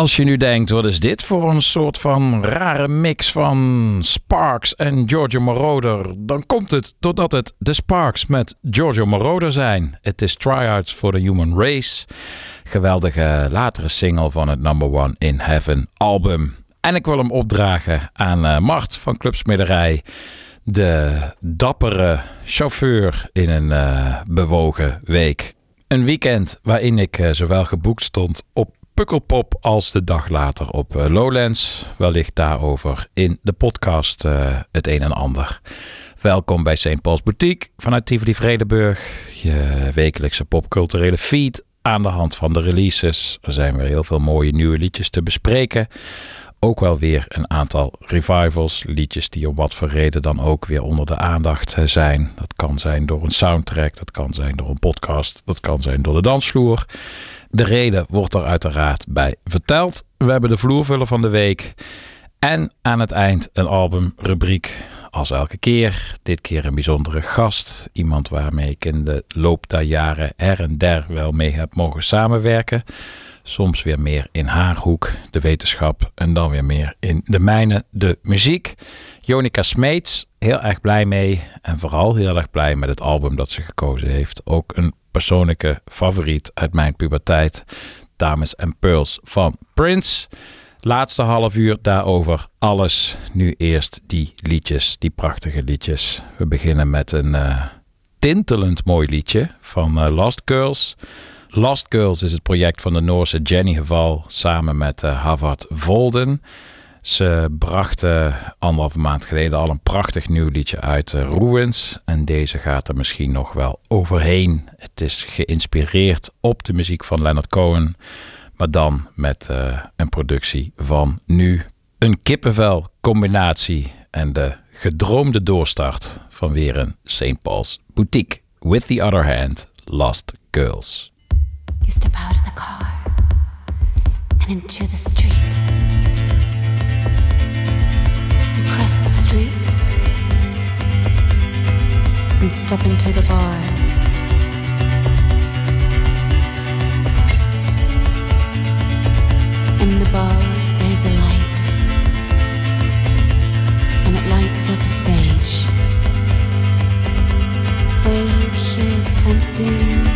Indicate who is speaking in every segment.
Speaker 1: Als je nu denkt, wat is dit voor een soort van rare mix van Sparks en Giorgio Moroder, dan komt het doordat het de Sparks met Giorgio Moroder zijn. Het is Tryouts for the Human Race, geweldige latere single van het Number One in Heaven album. En ik wil hem opdragen aan uh, Mart van Clubsmederij, de dappere chauffeur in een uh, bewogen week. Een weekend waarin ik uh, zowel geboekt stond op Pukkelpop als de dag later op uh, Lowlands. Wellicht daarover in de podcast uh, het een en ander. Welkom bij St. Paul's Boutique vanuit Tivoli Vredenburg. Je wekelijkse popculturele feed aan de hand van de releases. Er zijn weer heel veel mooie nieuwe liedjes te bespreken. Ook wel weer een aantal revivals, liedjes die om wat voor reden dan ook weer onder de aandacht zijn. Dat kan zijn door een soundtrack, dat kan zijn door een podcast, dat kan zijn door de dansvloer. De reden wordt er uiteraard bij verteld. We hebben de vloervuller van de week. En aan het eind een albumrubriek. Als elke keer. Dit keer een bijzondere gast. Iemand waarmee ik in de loop der jaren her en der wel mee heb mogen samenwerken. Soms weer meer in haar hoek, de wetenschap. En dan weer meer in de mijne, de muziek. Jonica Smeets, heel erg blij mee. En vooral heel erg blij met het album dat ze gekozen heeft. Ook een persoonlijke favoriet uit mijn puberteit. Dames en Pearls van Prince. Laatste half uur daarover alles. Nu eerst die liedjes, die prachtige liedjes. We beginnen met een uh, tintelend mooi liedje van uh, Lost Girls. Lost Girls is het project van de Noorse Jenny Geval samen met uh, Havard Volden. Ze brachten anderhalve maand geleden al een prachtig nieuw liedje uit, uh, Ruins. En deze gaat er misschien nog wel overheen. Het is geïnspireerd op de muziek van Leonard Cohen, maar dan met uh, een productie van nu. Een kippenvel combinatie en de gedroomde doorstart van weer een St. Paul's boutique. With the other hand, Lost Girls.
Speaker 2: You step out of the car and into the street. And step into the bar. In the bar, there's a light, and it lights up a stage. Where you hear something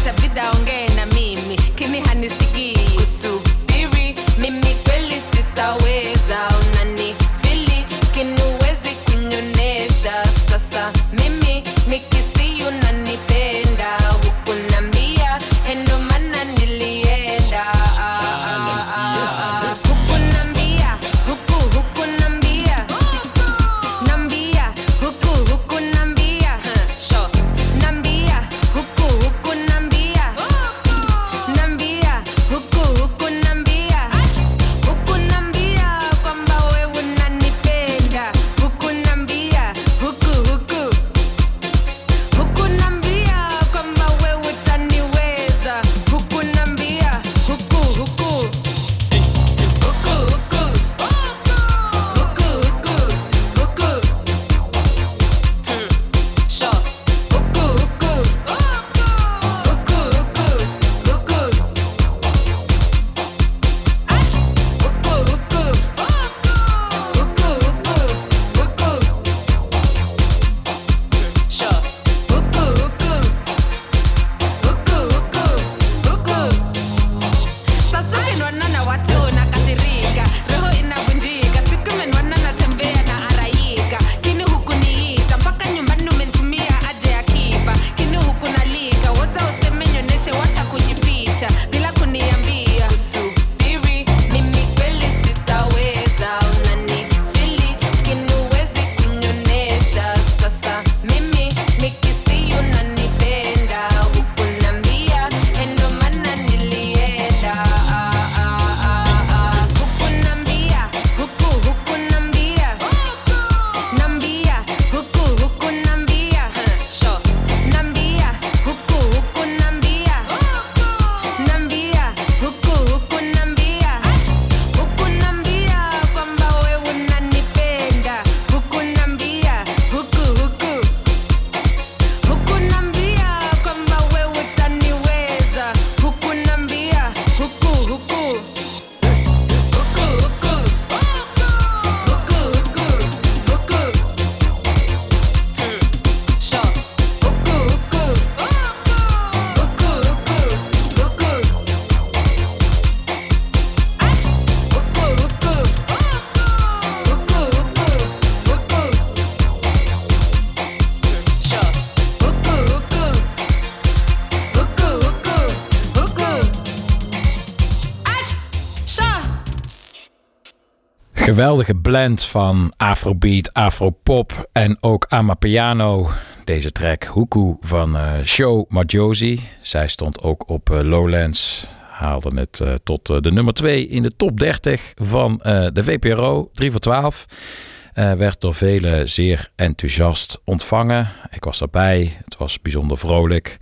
Speaker 3: itabidi aongee na mimi kini hanisikii. Kusubiri mimi kweli sitaweza. Unani fili kiniwezi kunyonesha sasa mimi nikisiyu
Speaker 1: Geweldige blend van afrobeat, afropop en ook amapiano. Deze track Huku van eh, Show Majosi. Zij stond ook op eh, Lowlands. Haalde het eh, tot de nummer 2 in de top 30 van de VPRO. 3 voor 12. Eh, werd door velen zeer enthousiast ontvangen. Ik was erbij. Het was bijzonder vrolijk.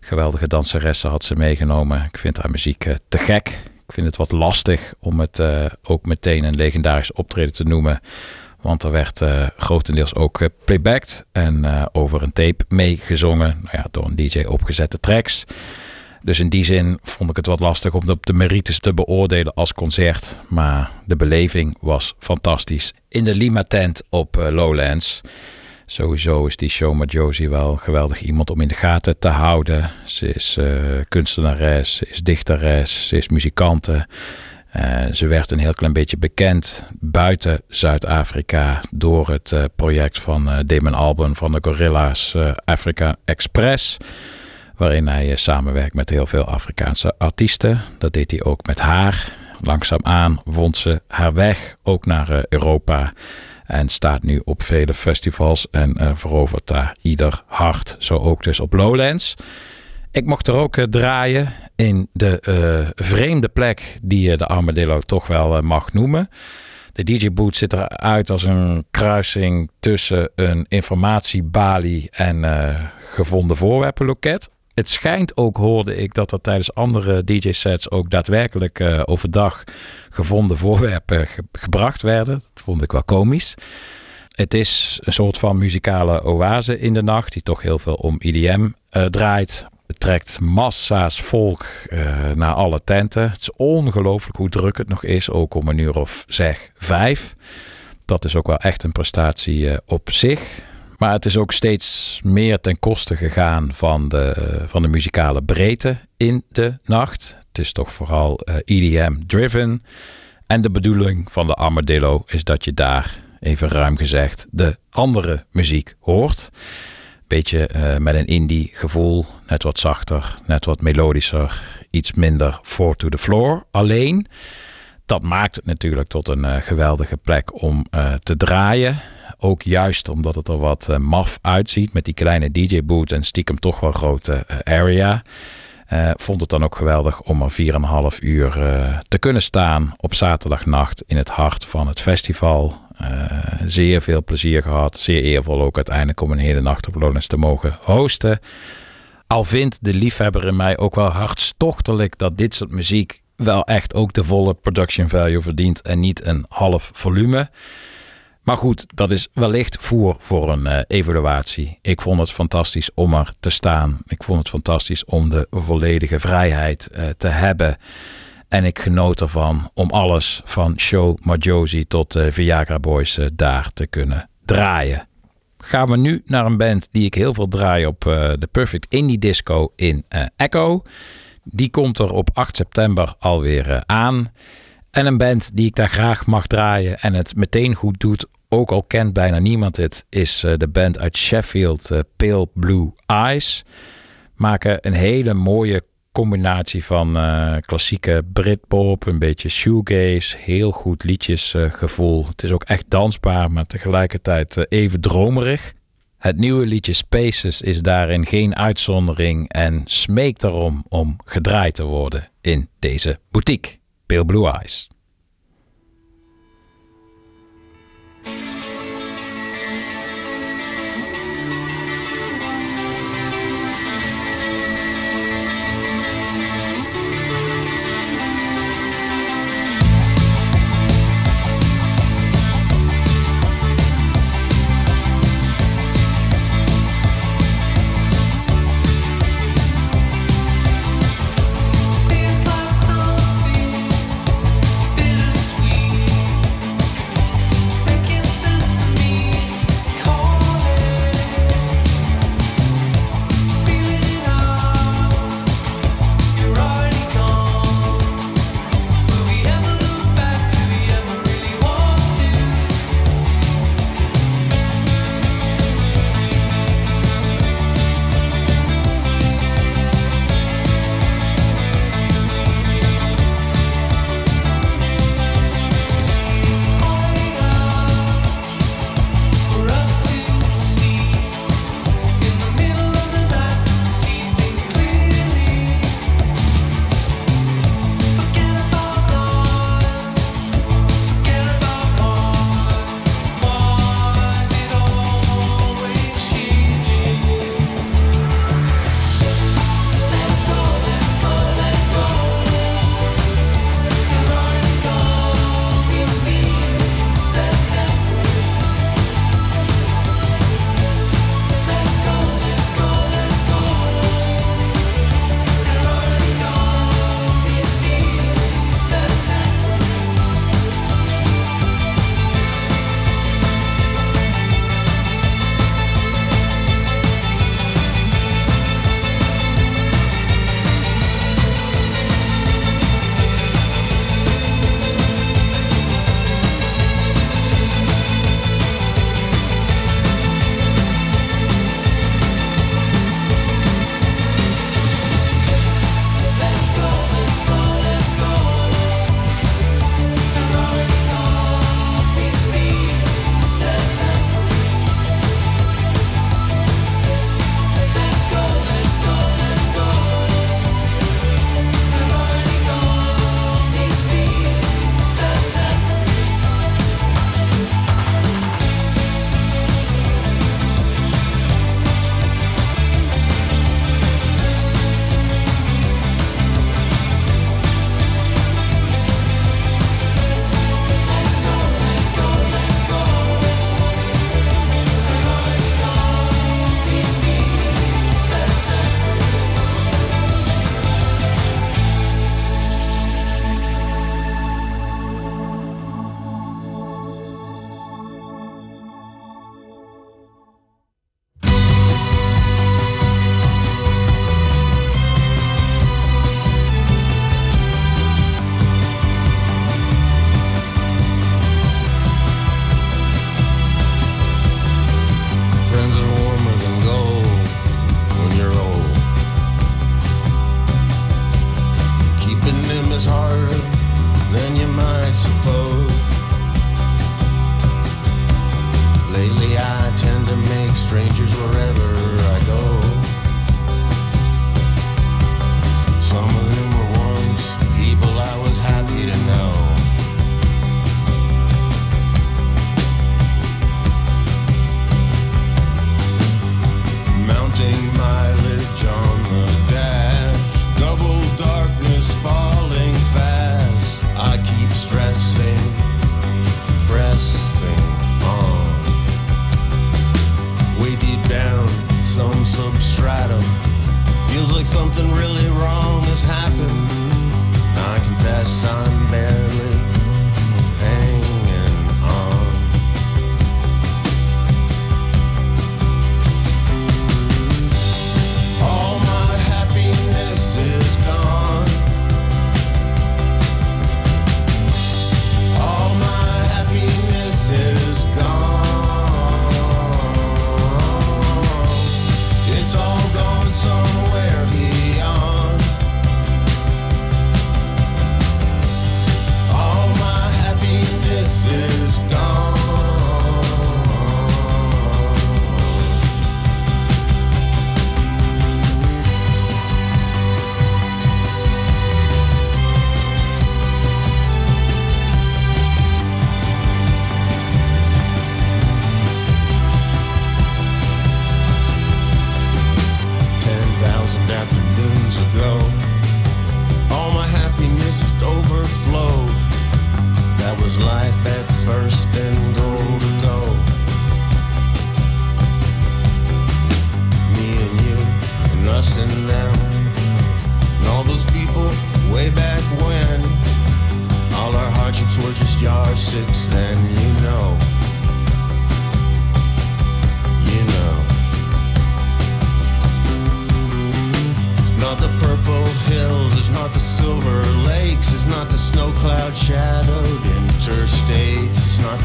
Speaker 1: Geweldige danseressen had ze meegenomen. Ik vind haar muziek te gek. Ik vind het wat lastig om het eh, ook meteen een legendarisch optreden te noemen. Want er werd eh, grotendeels ook uh, playbacked en eh, over een tape meegezongen. Nou ja, door een DJ opgezette tracks. Dus in die zin vond ik het wat lastig om op de merites te beoordelen als concert. Maar de beleving was fantastisch. In de Lima tent op eh, Lowlands. Sowieso is die show met Josie wel geweldig iemand om in de gaten te houden. Ze is eh, kunstenares, ze is dichteres, ze is muzikante. Eh, ze werd een heel klein beetje bekend buiten Zuid-Afrika door het eh, project van Damon Albarn van de Gorilla's Africa Express. Waarin hij samenwerkt met heel veel Afrikaanse artiesten. Dat deed hij ook met haar. Langzaamaan vond ze haar weg ook naar Europa. En staat nu op vele festivals en eh, verovert daar ieder hart. Zo ook dus op Lowlands. Ik mocht er ook eh, draaien in de eh, vreemde plek die je de Armadillo toch wel mag noemen. De DJ-boot ziet eruit als een kruising tussen een informatiebalie en gevonden voorwerpenloket. Het schijnt ook, hoorde ik, dat er tijdens andere DJ-sets ook daadwerkelijk eh, overdag gevonden voorwerpen ge- gebracht werden. Dat vond ik wel komisch. Het is een soort van muzikale oase in de nacht, die toch heel veel om IDM eh, draait. Het trekt massa's volk eh, naar alle tenten. Het is ongelooflijk hoe druk het nog is, ook om een uur of zeg vijf. Dat is ook wel echt een prestatie op zich. Maar het is ook steeds meer ten koste gegaan van de, van de muzikale breedte in de nacht. Het is toch vooral eh, EDM-driven. En de bedoeling van de Armadillo is dat je daar, even ruim gezegd, de andere muziek hoort. Beetje eh, met een indie gevoel, net wat zachter, net wat melodischer, iets minder four to the floor. Alleen, dat maakt het natuurlijk tot een eh, geweldige plek om te draaien. Ook juist omdat het er wat eh, maf uitziet met die kleine DJ-boot en stiekem toch wel grote eh, area. Eh, vond het dan ook geweldig om er 4,5 uur te kunnen staan op zaterdagnacht in het hart van het festival. Zeer veel plezier gehad. Zeer eervol ook uiteindelijk om een hele nacht op Lowlands te mogen hosten. Al vindt de liefhebber in mij ook wel hartstochtelijk dat dit soort muziek wel echt ook de volle production value verdient en niet een half volume. Maar goed, dat is wellicht voer voor een eh, evaluatie. Ik vond het fantastisch om er te staan. Ik vond het fantastisch om de volledige vrijheid eh, te hebben. En ik genoot ervan om alles van Show Majosi tot eh, Viagra Boys daar te kunnen draaien. Gaan we nu naar een band die ik heel veel draai op de Perfect Indie Disco in Echo. Die komt er op 8 september alweer aan. En een band die ik daar graag mag draaien en het meteen goed doet, ook al kent bijna niemand het, is eh, de band uit Sheffield, eh, Pale Blue Eyes. Maken een hele mooie combinatie van eh, klassieke Britpop, een beetje shoegaze, heel goed liedjesgevoel. het is ook echt dansbaar, maar tegelijkertijd even dromerig. Het nieuwe liedje Spaces is daarin geen uitzondering en smeekt erom om gedraaid te worden in deze boutique. Pale Blue Eyes.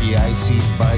Speaker 4: The icy bike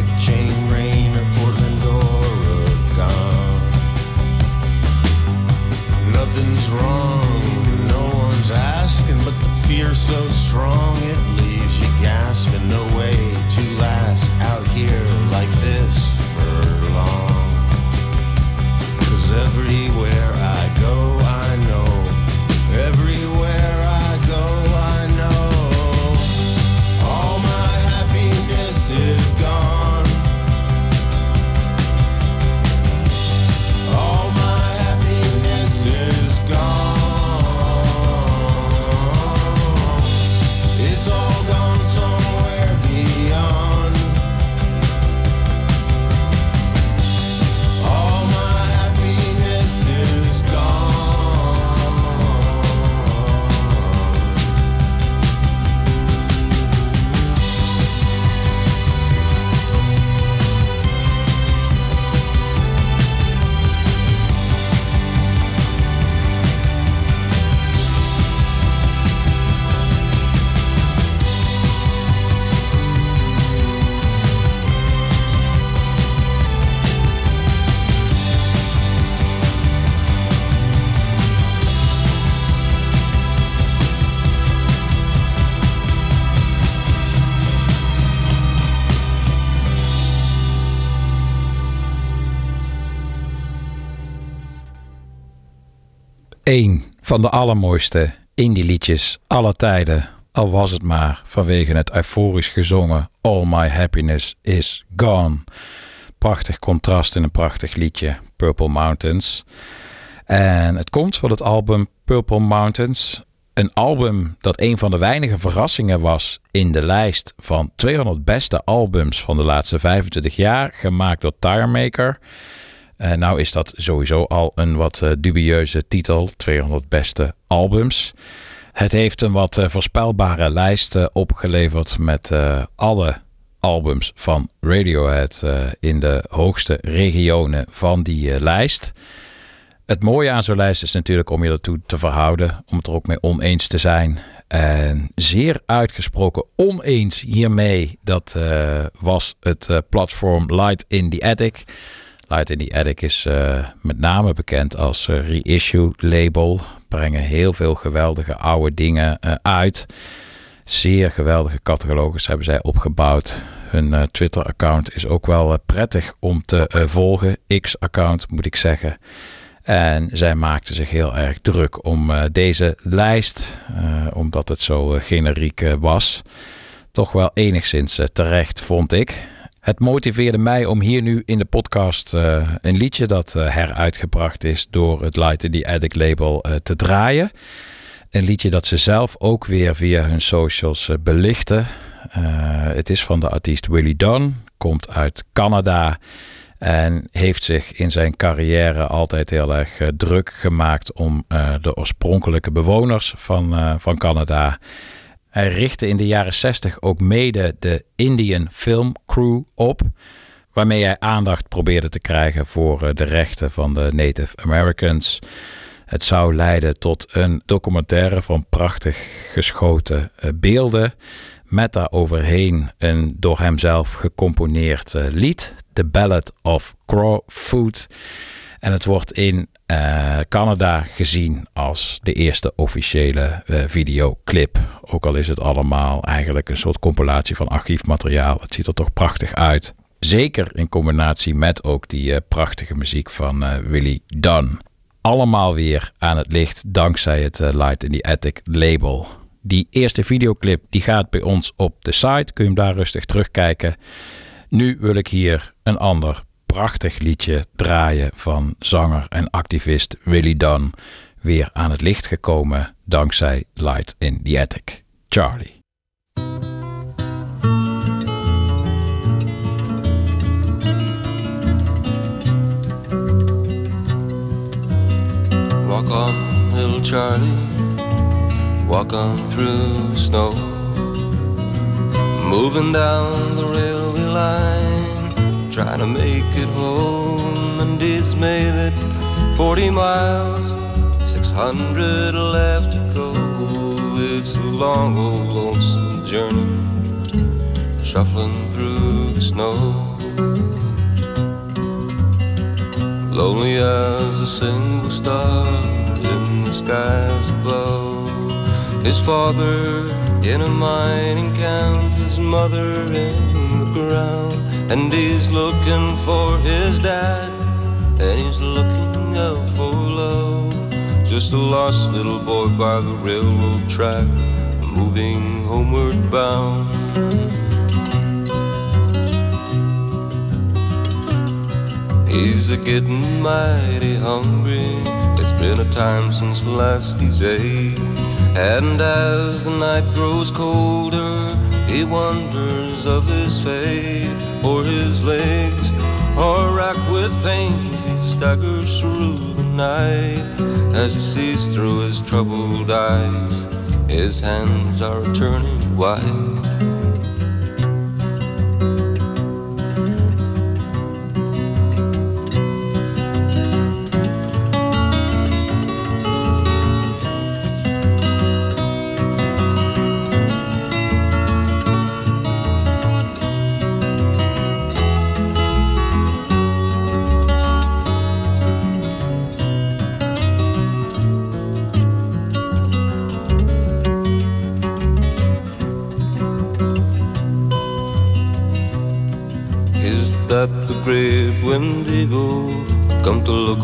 Speaker 1: van de allermooiste indie liedjes aller tijden. Al was het maar vanwege het euforisch gezongen All My Happiness Is Gone. Prachtig contrast in een prachtig liedje, Purple Mountains. En het komt van het album Purple Mountains. Een album dat een van de weinige verrassingen was in de lijst van 200 beste albums van de laatste 25 jaar, gemaakt door Tiremaker. En nou is dat sowieso al een wat eh, dubieuze titel, 200 beste albums. Het heeft een wat eh, voorspelbare lijst eh, opgeleverd met eh, alle albums van Radiohead eh, in de hoogste regionen van die eh, lijst. Het mooie aan zo'n lijst is natuurlijk om je ertoe te verhouden, om het er ook mee oneens te zijn. En zeer uitgesproken oneens hiermee, dat eh, was het eh, platform Light in the Attic. Light in the Attic is eh, met name bekend als eh, reissue label. Brengen heel veel geweldige oude dingen eh, uit. Zeer geweldige catalogus hebben zij opgebouwd. Hun Twitter-account is ook wel prettig om te volgen. X-account moet ik zeggen. En zij maakte zich heel erg druk om deze lijst, omdat het zo generiek was, toch wel enigszins terecht, vond ik. Het motiveerde mij om hier nu in de podcast eh, een liedje dat eh, heruitgebracht is door het Light in the Attic label eh, te draaien. Een liedje dat ze zelf ook weer via hun socials belichten. Het is van de artiest Willie Dunn, komt uit Canada en heeft zich in zijn carrière altijd heel erg druk gemaakt om de oorspronkelijke bewoners van, van Canada. Hij richtte in de jaren 60 ook mede de Indian Film Crew op, waarmee hij aandacht probeerde te krijgen voor eh, de rechten van de Native Americans. Het zou leiden tot een documentaire van prachtig geschoten eh, beelden. Met daaroverheen een door hemzelf gecomponeerd eh, lied. The Ballad of Crowfoot. En het wordt in eh, Canada gezien als de eerste officiële eh, videoclip. Ook al is het allemaal eigenlijk een soort compilatie van archiefmateriaal. Het ziet er toch prachtig uit. Zeker in combinatie met ook die eh, prachtige muziek van Willie Dunn allemaal weer aan het licht dankzij het Light in the Attic label. Die eerste videoclip die gaat bij ons op de site. Kun je hem daar rustig terugkijken. Nu wil ik hier een ander prachtig liedje draaien van zanger en activist Willie Dunn. Weer aan het licht gekomen dankzij Light in the Attic. Charlie.
Speaker 5: Walk on, Charlie. Through snow. Moving down the railway line, trying to make it home. And he's made it 40 miles, 600 left to go. It's a long, old, lonesome journey, shuffling through the snow. Lonely as a single star in the skies above. His father in a mining camp, his mother in the ground. And he's looking for his dad, and he's looking out for love. Just a lost little boy by the railroad track, moving homeward bound. He's a getting mighty hungry. It's been a time since last he's ate. And as the night grows colder, he wonders of his fate. For his legs are racked with pain as he staggers through the night. As he sees through his troubled eyes, his hands are turning white.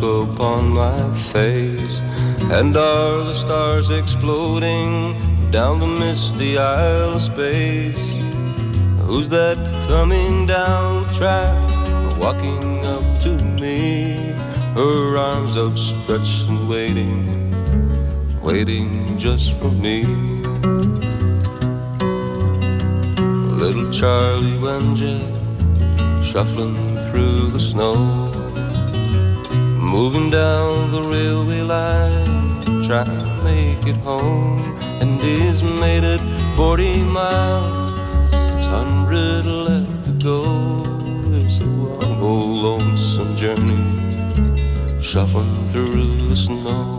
Speaker 5: Look upon my face? And are the stars exploding down the misty aisle of space? Who's that coming down the track, walking up to me? Her arms outstretched and waiting, waiting just for me. Little Charlie Wenjet shuffling through the snow, moving down the railway line, trying to make it home, and he's made it 40 miles, 600 left to go. It's a long, old, lonesome journey, shuffling through the snow.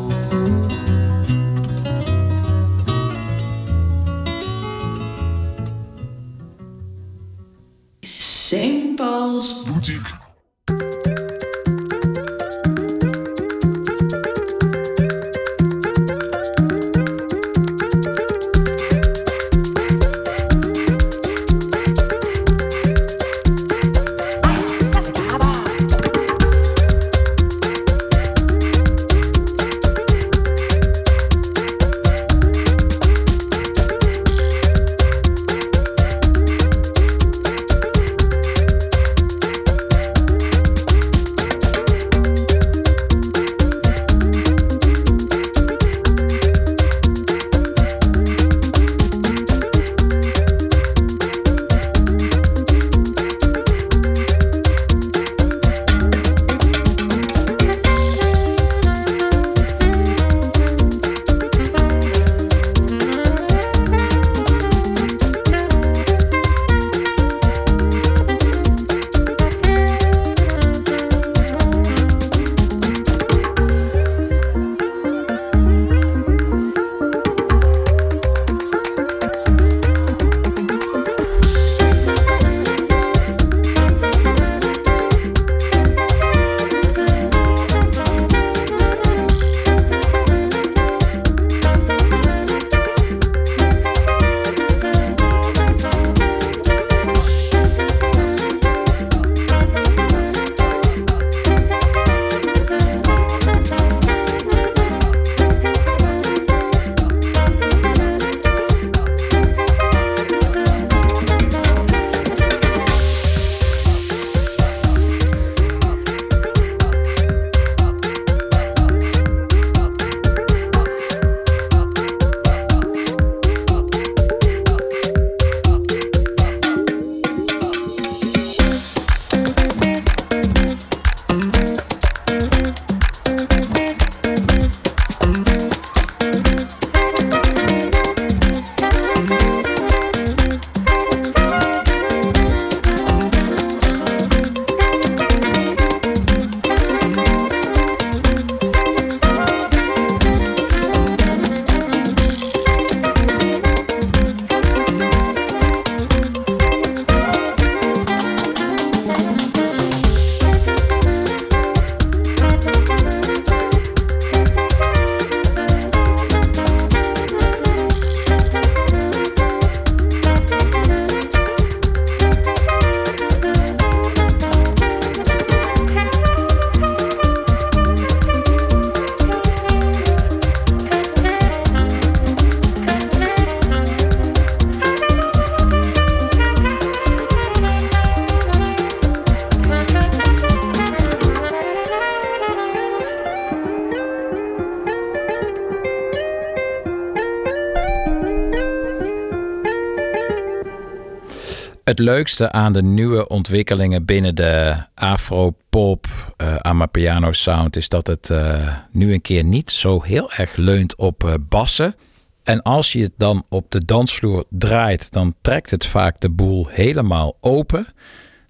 Speaker 1: Leukste aan de nieuwe ontwikkelingen binnen de afro-pop, uh, amapiano sound is dat het uh, nu een keer niet zo heel erg leunt op uh, bassen. En als je het dan op de dansvloer draait, dan trekt het vaak de boel helemaal open.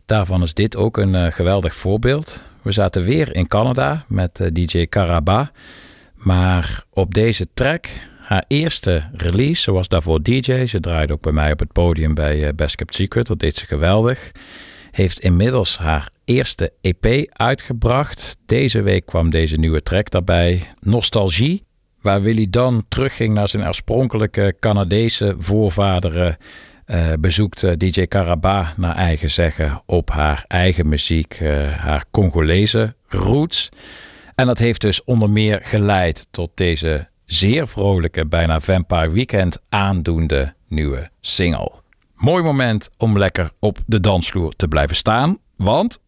Speaker 1: Daarvan is dit ook een geweldig voorbeeld. We zaten weer in Canada met DJ Caraba. Maar op deze track haar eerste release. Ze was daarvoor DJ. Ze draaide ook bij mij op het podium bij uh, Best Kept Secret. Dat deed ze geweldig. Heeft inmiddels haar eerste EP uitgebracht. Deze week kwam deze nieuwe track daarbij. Nostalgie. Waar Willy dan terugging naar zijn oorspronkelijke Canadese voorvaderen. Bezoekt uh, DJ Caraba naar eigen zeggen op haar eigen muziek. haar Congolese roots. En dat heeft dus onder meer geleid tot deze zeer vrolijke, bijna Vampire Weekend aandoende nieuwe single. Mooi moment om lekker op de dansvloer te blijven staan, want.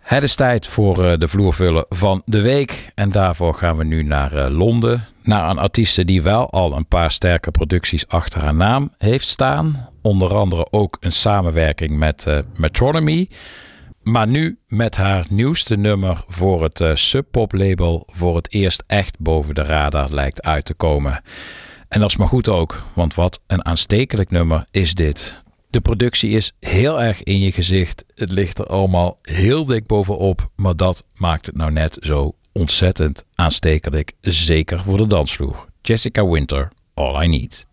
Speaker 1: Het is tijd voor eh, de vloervullen van de week. En daarvoor gaan we nu naar eh, Londen. Naar een artieste die wel al een paar sterke producties achter haar naam heeft staan. Onder andere ook een samenwerking met uh, Metronomy. Maar nu met haar nieuwste nummer voor het uh, Sub Pop label voor het eerst echt boven de radar lijkt uit te komen. En dat is maar goed ook, want wat een aanstekelijk nummer is dit. De productie is heel erg in je gezicht. Het ligt er allemaal heel dik bovenop, maar dat maakt het nou net zo ontzettend aanstekelijk, zeker voor de dansvloer. Jessica Winter, All I Need.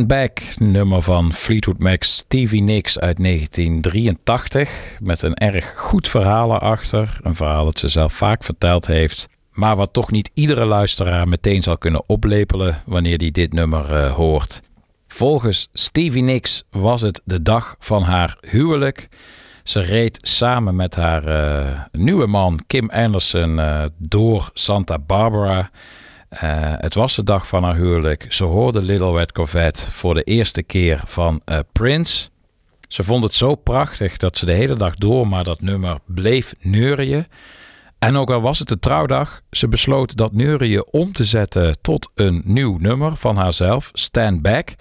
Speaker 1: Stand Back, nummer van Fleetwood Mac Stevie Nicks uit 1983. Met een erg goed verhaal erachter. Een verhaal dat ze zelf vaak verteld heeft. Maar wat toch niet iedere luisteraar meteen zal kunnen oplepelen wanneer hij dit nummer eh, hoort. Volgens Stevie Nicks was het de dag van haar huwelijk. Ze reed samen met haar eh, nieuwe man Kim Anderson eh, door Santa Barbara. Eh, het was de dag van haar huwelijk. Ze hoorde Little Red Corvette voor de eerste keer van eh, Prince. Ze vond het zo prachtig dat ze de hele dag door maar dat nummer bleef neurien. En ook al was het de trouwdag, ze besloot dat neurien om te zetten tot een nieuw nummer van haarzelf, Stand Back.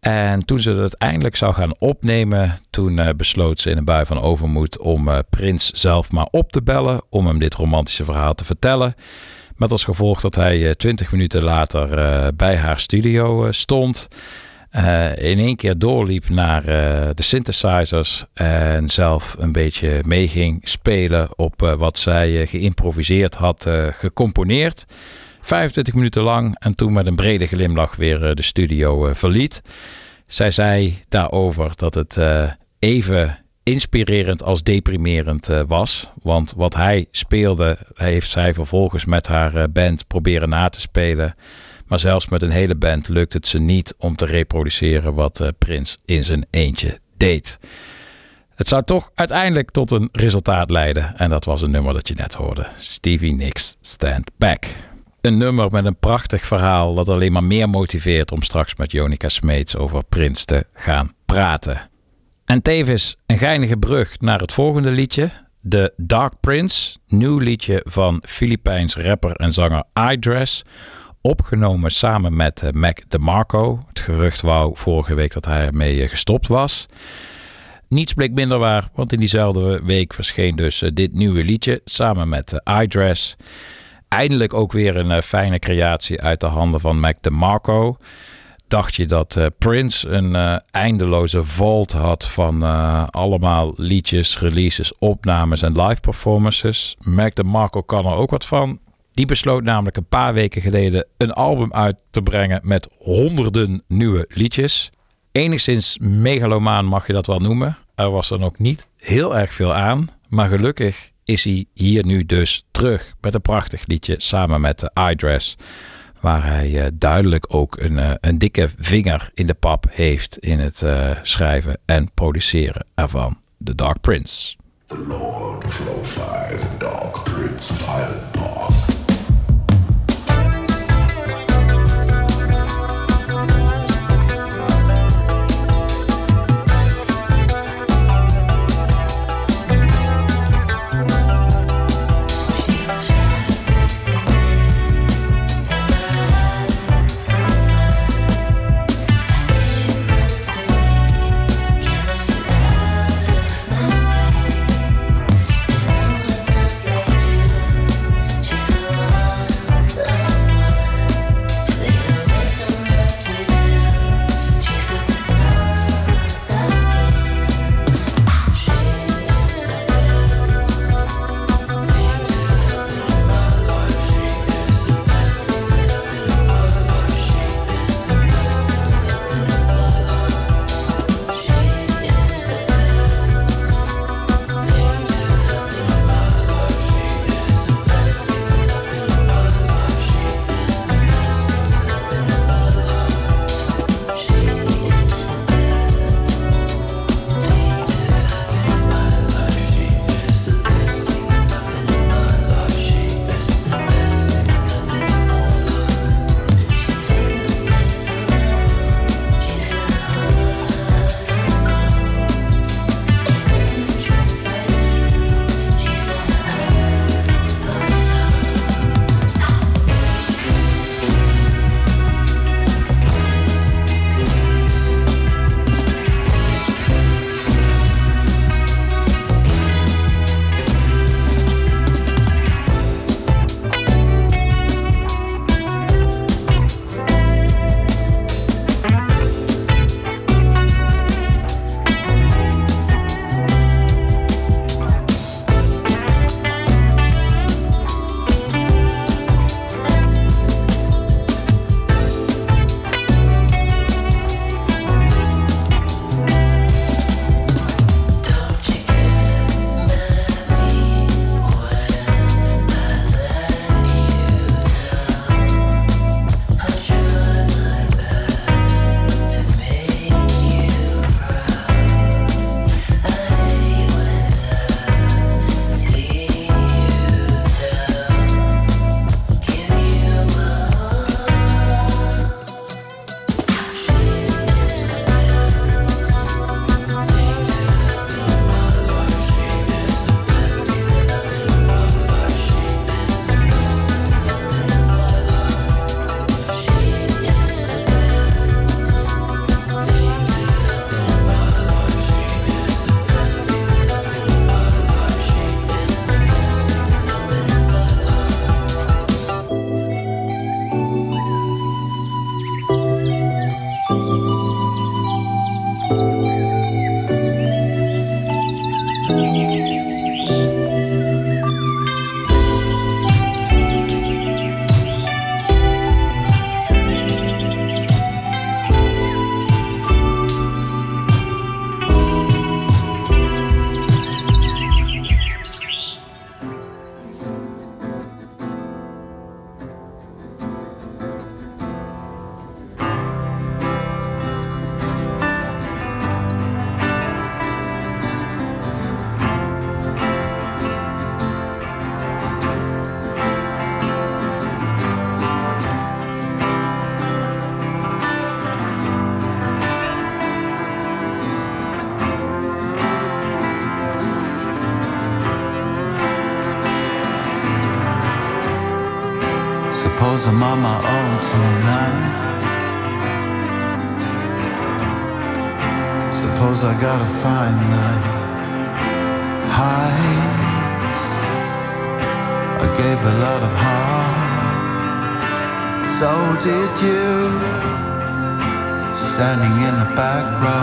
Speaker 1: En toen ze het eindelijk zou gaan opnemen, toen eh, besloot ze in een bui van overmoed om eh, Prins zelf maar op te bellen om hem dit romantische verhaal te vertellen. Met als gevolg dat hij eh, twintig minuten later eh, bij haar studio eh, stond. in één keer doorliep naar de synthesizers en zelf een beetje mee ging spelen op wat zij geïmproviseerd had gecomponeerd. 25 minuten lang en toen met een brede glimlach weer de studio verliet. Zij zei daarover dat het even inspirerend als deprimerend eh, was. Want wat hij speelde, heeft zij vervolgens met haar eh, band proberen na te spelen. Maar zelfs met een hele band lukt het ze niet om te reproduceren wat eh, Prins in zijn eentje deed. Het zou toch uiteindelijk tot een resultaat leiden. En dat was een nummer dat je net hoorde. Stevie Nicks Stand Back. Een nummer met een prachtig verhaal dat alleen maar meer motiveert om straks met Jonica Smeets over Prins te gaan praten. En tevens een geinige brug naar het volgende liedje. The Dark Prince, nieuw liedje van Filipijns rapper en zanger iDress. Opgenomen samen met eh, Mac DeMarco. Het gerucht wou vorige week dat hij ermee eh, gestopt was. Niets bleek minder waar, want in diezelfde week verscheen dus eh, dit nieuwe liedje samen met iDress. Eindelijk ook weer een fijne creatie uit de handen van Mac DeMarco dacht je dat eh, Prince een eh, eindeloze vault had van eh, allemaal liedjes, releases, opnames en live performances. Mac DeMarco kan er ook wat van. Die besloot namelijk een paar weken geleden een album uit te brengen met honderden nieuwe liedjes. Enigszins megalomaan mag je dat wel noemen. Er was dan ook niet heel erg veel aan. Maar gelukkig is hij hier nu dus terug met een prachtig liedje samen met de iDress waar hij eh, duidelijk ook een, eh, een dikke vinger in de pap heeft in het eh, schrijven en produceren ervan. The Dark Prince.
Speaker 6: The Lord of Lo-Fi, the Dark Prince of Park.
Speaker 7: On my own tonight. Suppose I gotta find the highs. I gave a lot of heart. So did you. Standing in the back row.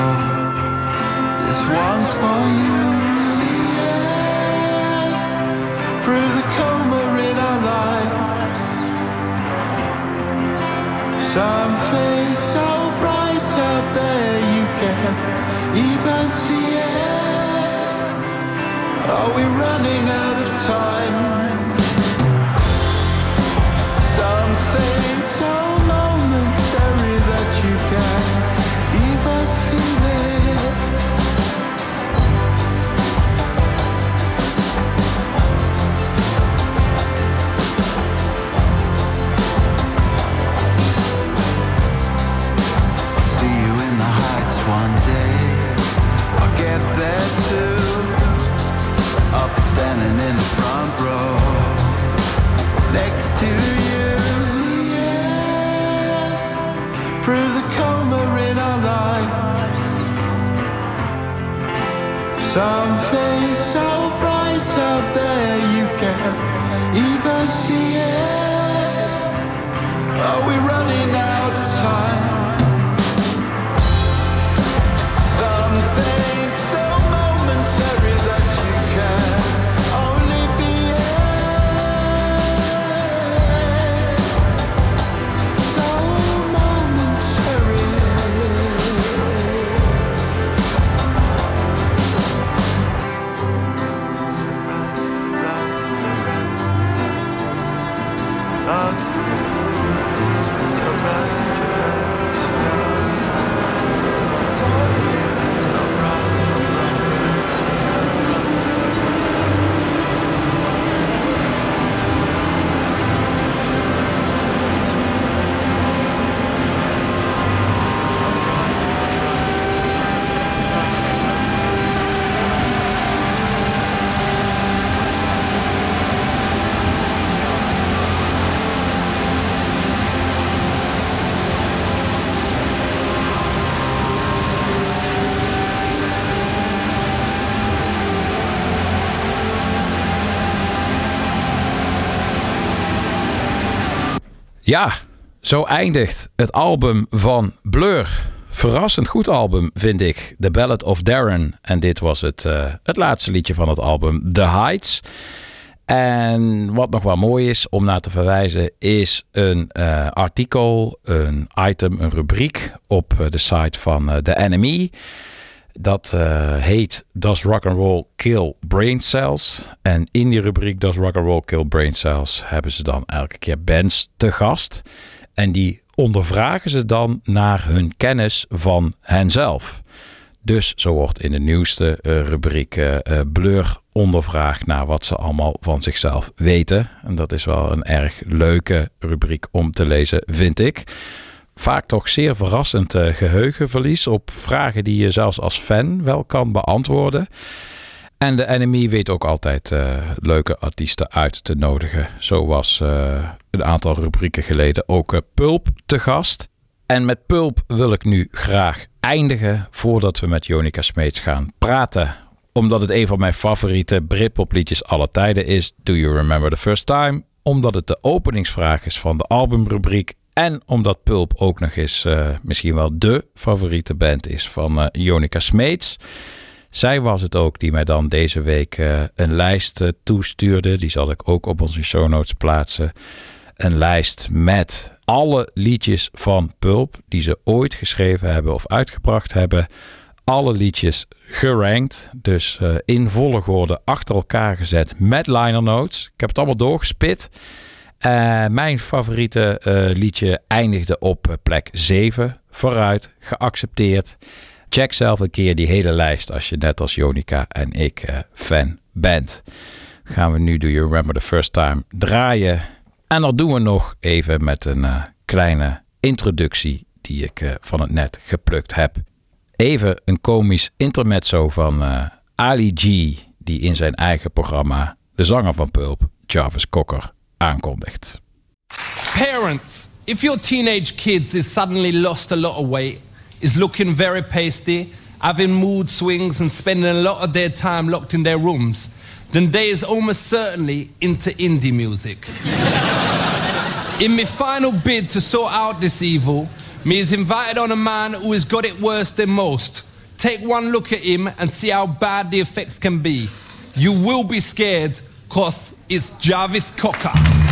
Speaker 1: Ja, zo eindigt het album van Blur. Verrassend goed album, vind ik. The Ballad of Darren. En dit was het, eh, het laatste liedje van het album, The Heights. En wat nog wel mooi is om naar te verwijzen, is een eh, artikel, een item, een rubriek op eh, de site van The NME. Dat eh, heet Does Rock and Roll Kill Brain Cells? En in die rubriek Does Rock and Roll Kill Brain Cells hebben ze dan elke keer bands te gast. En die ondervragen ze dan naar hun kennis van henzelf. Dus zo wordt in de nieuwste eh, rubriek eh, Blur ondervraagd naar wat ze allemaal van zichzelf weten. En dat is wel een erg leuke rubriek om te lezen, vind ik. Vaak toch zeer verrassend eh, geheugenverlies op vragen die je zelfs als fan wel kan beantwoorden. En de NME weet ook altijd eh, leuke artiesten uit te nodigen. Zo was eh, een aantal rubrieken geleden ook Pulp te gast. En met Pulp wil ik nu graag eindigen voordat we met Jonica Smeets gaan praten. Omdat het een van mijn favoriete Britpop-liedjes aller tijden is. Do You Remember the First Time? Omdat het de openingsvraag is van de albumrubriek. En omdat Pulp ook nog eens eh, misschien wel de favoriete band is van eh Jonica Smeets. Zij was het ook die mij dan deze week eh, een lijst toestuurde. Die zal ik ook op onze show notes plaatsen. Een lijst met alle liedjes van Pulp die ze ooit geschreven hebben of uitgebracht hebben. Alle liedjes gerankt, dus in volgorde achter elkaar gezet met liner notes. Ik heb het allemaal doorgespit. Eh, mijn favoriete eh, liedje eindigde op eh, plek 7. Vooruit, geaccepteerd. Check zelf een keer die hele lijst als je net als Jonica en ik fan bent. Gaan we nu Do You Remember the First Time draaien. En dat doen we nog even met een kleine introductie die ik van het net geplukt heb. Even een komisch intermezzo van Ali G, die in zijn eigen programma de zanger van Pulp, Jarvis Cocker, aankondigt.
Speaker 8: Parents, if your teenage kids is suddenly lost a lot of weight, is looking very pasty, having mood swings and spending a lot of their time locked in their rooms, then they is almost certainly into indie music. in my final bid to sort out this evil, me is invited on a man who has got it worse than most. Take one look at him and see how bad the effects can be. You will be scared, cause is Jarvis Cocker.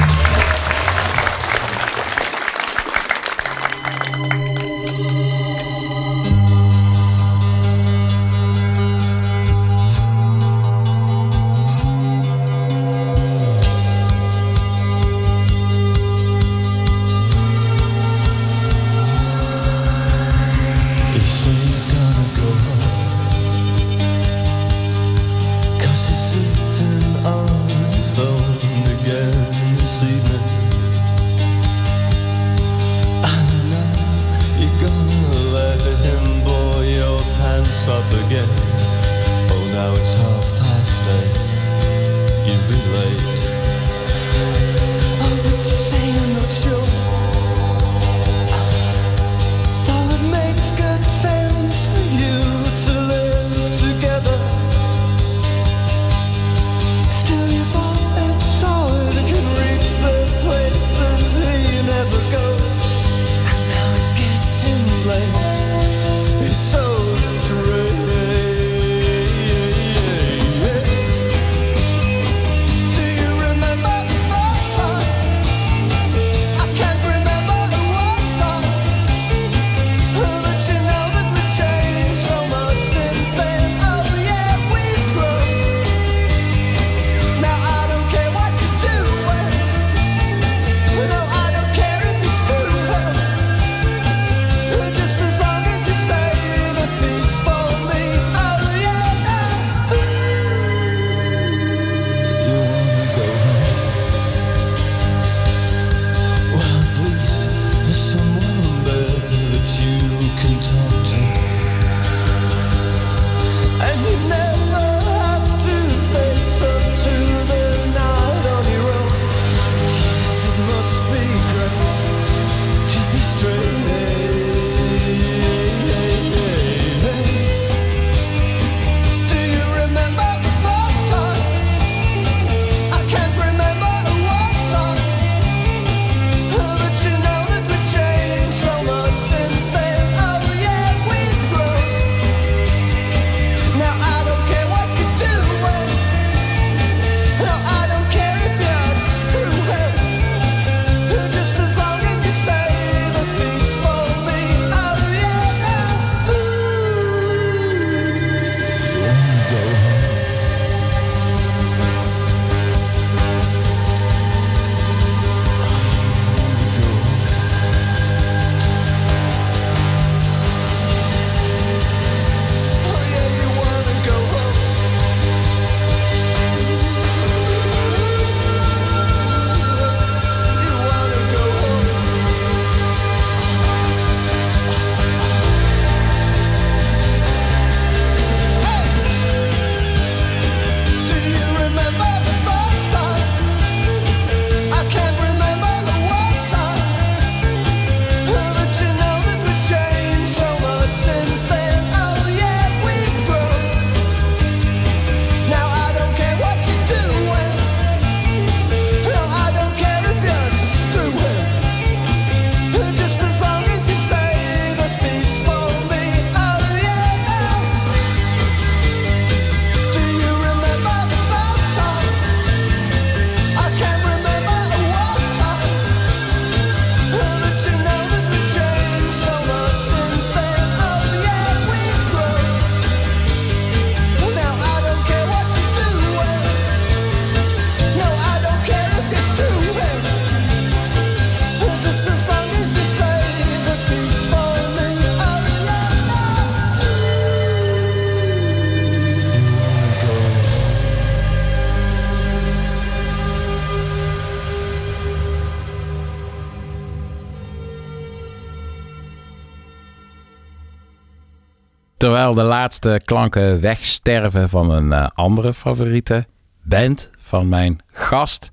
Speaker 1: klanken wegsterven van een eh, andere favoriete band van mijn gast,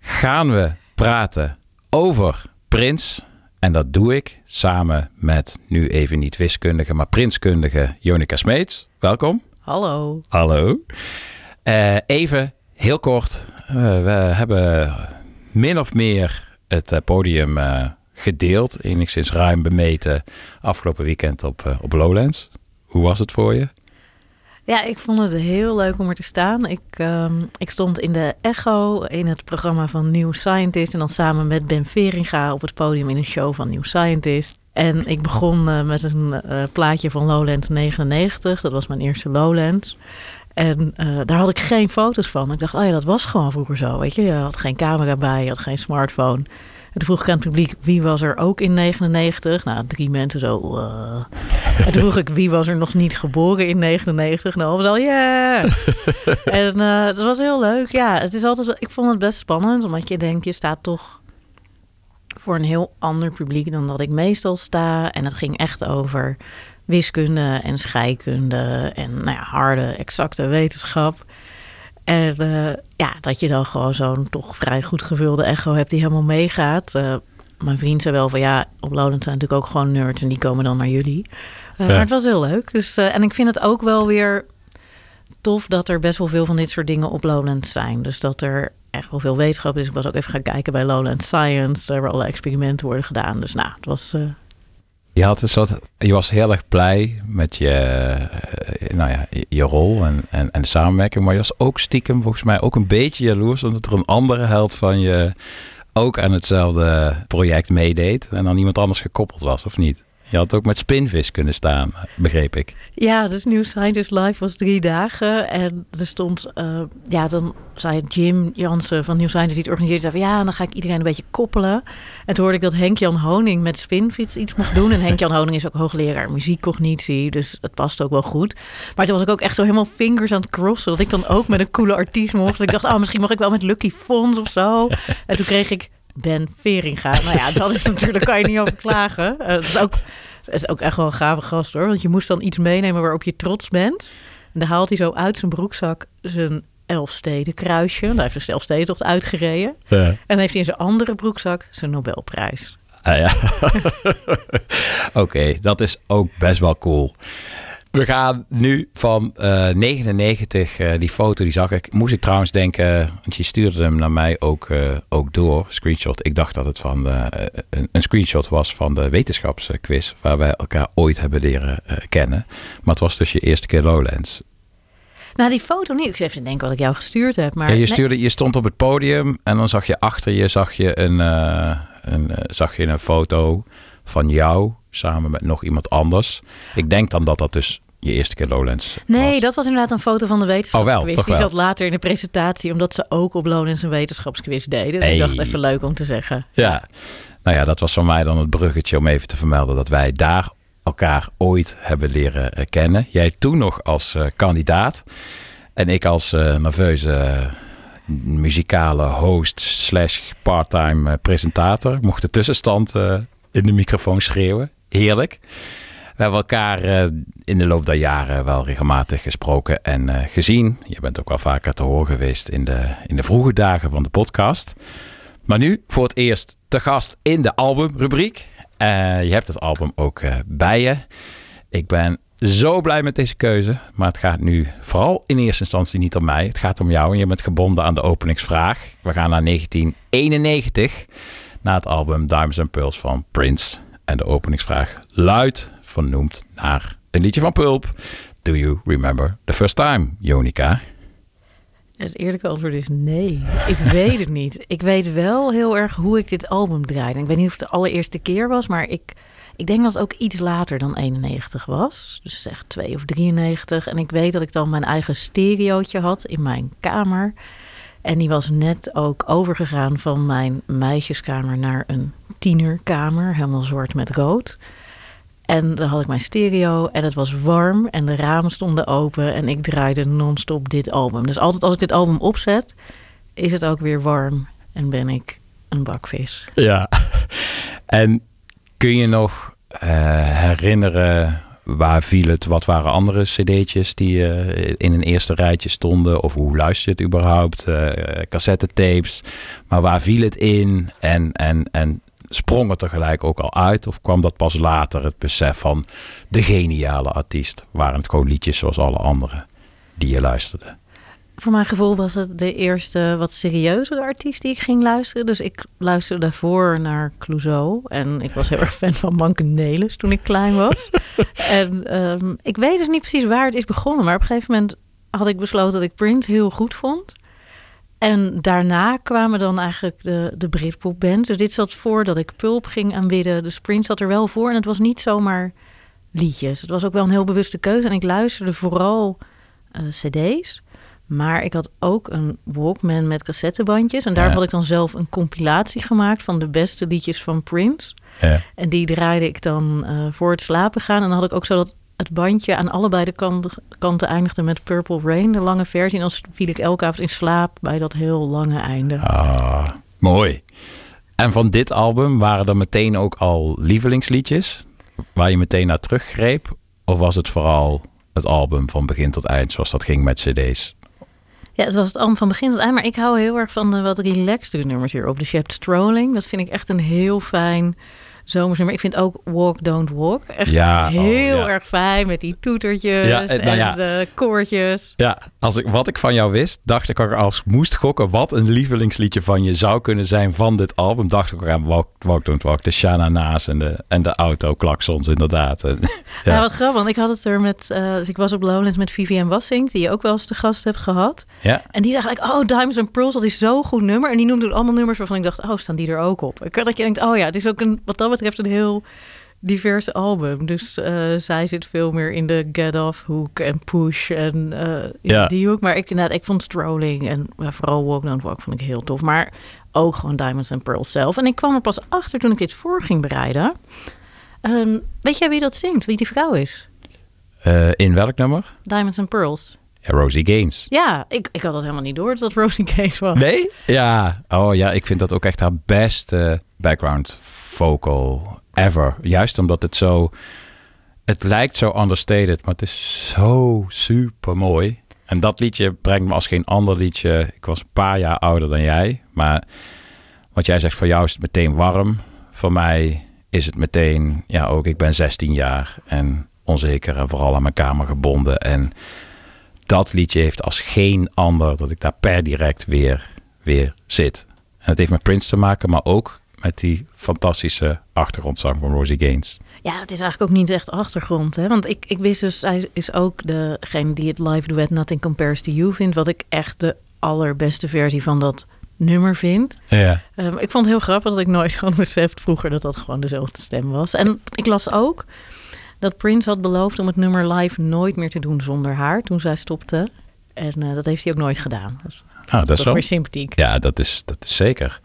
Speaker 1: gaan we praten over Prins. En dat doe ik samen met nu even niet wiskundige, maar prinskundige Jonica Smeets. Welkom.
Speaker 9: Hallo.
Speaker 1: Hallo. Eh, even heel kort. Eh, we hebben min of meer het podium gedeeld, enigszins ruim bemeten, afgelopen weekend op, op Lowlands. Hoe was het voor je?
Speaker 9: Ja, ik vond het heel leuk om er te staan. Ik, ehm, ik stond in de Echo in het programma van New Scientist. En dan samen met Ben Veringa op het podium in een show van New Scientist. En ik begon eh, met een eh, plaatje van Lowlands 99. Dat was mijn eerste Lowlands. En eh, daar had ik geen foto's van. Ik dacht, oh ja, dat was gewoon vroeger zo. Weet je, je had geen camera bij, je had geen smartphone. En toen vroeg ik aan het publiek, wie was er ook in 99? Nou, drie mensen zo. eh. En toen vroeg ik, wie was er nog niet geboren in 99? Nou, was al, yeah! en eh dat was heel leuk. Ja, het is altijd, wel- ik vond het best spannend, omdat je denkt, je staat toch voor een heel ander publiek dan dat ik meestal sta. En het ging echt over wiskunde en scheikunde en nou ja, harde, exacte wetenschap. En eh, ja, dat je dan gewoon zo'n toch vrij goed gevulde echo hebt die helemaal meegaat. Eh, mijn vriend zei wel van ja, op Lowlands zijn natuurlijk ook gewoon nerds en die komen dan naar jullie. Eh,
Speaker 1: Ja.
Speaker 9: Maar het was heel leuk. Dus, eh, en ik vind het ook wel weer tof dat er best wel veel van dit soort dingen op Lowlands zijn. Dus dat er echt wel veel wetenschap is. Ik was ook even gaan kijken bij Lowlands Science, waar alle experimenten worden gedaan. Dus nou, het was...
Speaker 1: Je, had een soort, je was heel erg blij met je, eh, nou ja, je- je rol en, en, en de samenwerking. Maar je was ook stiekem volgens mij ook een beetje jaloers. Omdat er een andere held van je ook aan hetzelfde project meedeed. En dan iemand anders gekoppeld was, of niet? Je had ook met Spinvis kunnen staan, begreep ik.
Speaker 9: Ja, dus New Scientist Live was drie dagen. En er stond, eh, ja, dan zei Jim Jansen van New Scientist, die het organiseerde, zei van ja, dan ga ik iedereen een beetje koppelen. En toen hoorde ik dat Henk-Jan Honing met Spinfiets iets mocht doen. En Henk-Jan Honing is ook hoogleraar muziekcognitie, dus het past ook wel goed. Maar toen was ik ook echt zo helemaal fingers aan het crossen, dat ik dan ook met een coole artiest mocht. Ik dacht, oh, misschien mag ik wel met Lucky Fons of zo. En toen kreeg ik Ben Veringa. Nou ja, dat is natuurlijk, kan je niet over klagen. Eh, dat is ook... Is ook echt wel een gave gast hoor. Want je moest dan iets meenemen waarop je trots bent. En dan haalt hij zo uit zijn broekzak zijn Elfsteden kruisje. Daar heeft de Elfstedentocht uitgereden. En dan heeft hij in zijn andere broekzak zijn Nobelprijs.
Speaker 1: Ah ja. Oké, dat is ook best wel cool. We gaan nu van eh 99, eh, die foto die zag ik. Moest ik trouwens denken, want je stuurde hem naar mij ook, eh, ook door, screenshot. Ik dacht dat het van een, een screenshot was van de wetenschapsquiz, waar wij elkaar ooit hebben leren kennen. Maar het was dus je eerste keer Lowlands.
Speaker 9: Nou, die foto niet. Ik zit even te denken wat ik jou gestuurd heb. Maar
Speaker 1: ja, je,
Speaker 9: nee,
Speaker 1: stuurde, je stond op het podium en dan zag je achter je, zag je een, een, zag je een foto van jou samen met nog iemand anders. Ik denk dan dat dat dus je eerste keer Lowlands
Speaker 9: nee,
Speaker 1: was.
Speaker 9: dat was inderdaad een foto van de wetenschapsquiz.
Speaker 1: Oh,
Speaker 9: die zat later in de presentatie, omdat ze ook op Lowlands een wetenschapsquiz deden. Dus ik dacht even leuk om te zeggen.
Speaker 1: Ja, nou ja, dat was voor mij dan het bruggetje om even te vermelden dat wij daar elkaar ooit hebben leren eh, kennen. Jij toen nog als eh, kandidaat en ik als eh, nerveuze muzikale host slash parttime presentator. Ik mocht de tussenstand in de microfoon schreeuwen. Heerlijk. We hebben elkaar eh, in de loop der jaren wel regelmatig gesproken en eh, gezien. Je bent ook wel vaker te horen geweest in de, in de vroege dagen van de podcast. Maar nu voor het eerst te gast in de albumrubriek. Eh, je hebt het album ook bij je. Ik ben zo blij met deze keuze. Maar het gaat nu vooral in eerste instantie niet om mij. Het gaat om jou en je bent gebonden aan de openingsvraag. We gaan naar 1991. Naar het album Diamonds and Pearls van Prince. En de openingsvraag luidt vernoemd naar een liedje van Pulp. Do you remember the first time, Jonica?
Speaker 9: Het eerlijke antwoord is nee. Ik weet het niet. Ik weet wel heel erg hoe ik dit album draaide. Ik weet niet of het de allereerste keer was, maar ik, ik denk dat het ook iets later dan 91 was. Dus zeg 2 of 93. En ik weet dat ik dan mijn eigen stereootje had in mijn kamer. En die was net ook overgegaan van mijn meisjeskamer naar een tienerkamer. Helemaal zwart met rood. En dan had ik mijn stereo en het was warm en de ramen stonden open en ik draaide non-stop dit album. Dus altijd als ik dit album opzet, is het ook weer warm en ben ik een bakvis.
Speaker 1: Ja. En kun je nog eh, herinneren waar viel het? Wat waren andere cd'tjes die eh, in een eerste rijtje stonden? Of hoe luister je het überhaupt? Eh cassettetapes. Maar waar viel het in? En, en, en sprong het tegelijk ook al uit? Of kwam dat pas later, het besef van de geniale artiest? Waren het gewoon liedjes zoals alle anderen die je luisterde?
Speaker 9: Voor mijn gevoel was het de eerste wat serieuzere artiest die ik ging luisteren. Dus ik luisterde daarvoor naar Clouseau. En ik was heel erg fan van Manke Nelis toen ik klein was. en ehm, ik weet dus niet precies waar het is begonnen. Maar op een gegeven moment had ik besloten dat ik Prince heel goed vond. En daarna kwamen dan eigenlijk de, de Britpop bands. Dus dit zat voor dat ik Pulp ging aanbidden. Dus Prince zat er wel voor. En het was niet zomaar liedjes. Het was ook wel een heel bewuste keuze. En ik luisterde vooral eh, cd's. Maar ik had ook een Walkman met cassettebandjes. En daar
Speaker 1: Ja.
Speaker 9: had ik dan zelf een compilatie gemaakt van de beste liedjes van Prince.
Speaker 1: Ja.
Speaker 9: En die draaide ik dan eh, voor het slapen gaan. En dan had ik ook zo dat het bandje aan allebei de kanten, kanten eindigde met Purple Rain, de lange versie. En dan viel ik elke avond in slaap bij dat heel lange einde.
Speaker 1: Ah, mooi. En van dit album waren er meteen ook al lievelingsliedjes waar je meteen naar teruggreep? Of was het vooral het album van begin tot eind zoals dat ging met cd's?
Speaker 9: Ja, het was het album van begin tot eind. Maar ik hou heel erg van de wat relaxed nummers hierop. Dus je hebt Strolling. Dat vind ik echt een heel fijn zomersnummer. Ik vind ook Walk, Don't Walk echt
Speaker 1: Ja, oh,
Speaker 9: heel
Speaker 1: ja.
Speaker 9: erg fijn. Met die toetertjes
Speaker 1: Ja, eh, nou ja.
Speaker 9: en de koortjes.
Speaker 1: Ja, als ik, wat ik van jou wist, dacht ik ook als ik moest gokken wat een lievelingsliedje van je zou kunnen zijn van dit album. Dacht ik ook aan Walk, Walk Don't Walk, de Shana Naas en de, en de auto klaksons inderdaad. En,
Speaker 9: Ja. wat grappig, want ik had het er met... eh, dus ik was op Lowlands met Vivienne Wassink, die je ook wel eens te gast hebt gehad.
Speaker 1: ja.
Speaker 9: En die dacht ik, oh, Diamonds and Pearls, dat is zo'n goed nummer. En die noemde allemaal nummers waarvan ik dacht, oh, staan die er ook op? Ik dat je denkt, oh ja, het is ook een, wat dat betreft een heel divers album. Dus eh, zij zit veel meer in de Get Off hoek en Push en eh,
Speaker 1: Ja.
Speaker 9: die hoek. Maar ik, inderdaad, ik vond Strolling en ja, vooral Walk Don't Walk vond ik heel tof. Maar ook gewoon Diamonds and Pearls zelf. En ik kwam er pas achter toen ik dit voor ging bereiden. Ehm, weet jij wie dat zingt? Wie die vrouw is?
Speaker 1: Eh, in welk nummer?
Speaker 9: Diamonds and Pearls.
Speaker 1: Ja, Rosie Gaines.
Speaker 9: Ja, ik, ik had dat helemaal niet door dat Rosie Case was.
Speaker 1: Nee? Ja. Oh ja, ik vind dat ook echt haar beste background vocal ever. Juist omdat het zo... Het lijkt zo understated, maar het is zo super mooi. En dat liedje brengt me als geen ander liedje. Ik was een paar jaar ouder dan jij. Maar wat jij zegt, voor jou is het meteen warm. Voor mij is het meteen... Ja, ook ik ben 16 jaar en onzeker en vooral aan mijn kamer gebonden. En dat liedje heeft als geen ander dat ik daar per direct weer, weer zit. En het heeft met Prince te maken, maar ook met die fantastische achtergrondzang van Rosie Gaines.
Speaker 9: Ja, het is eigenlijk ook niet echt achtergrond. Hè? Want ik, ik wist dus, hij is ook degene die het live duet Nothing Compares to You vindt. Wat ik echt de allerbeste versie van dat nummer vind.
Speaker 1: Ja.
Speaker 9: Ehm, ik vond het heel grappig dat ik nooit had beseft vroeger dat dat gewoon dezelfde stem was. En ik las ook dat Prince had beloofd om het nummer live nooit meer te doen zonder haar toen zij stopte. En eh, dat heeft hij ook nooit gedaan. Dus
Speaker 1: Ah, dat is wel.
Speaker 9: weer sympathiek.
Speaker 1: Ja, dat is, dat is zeker.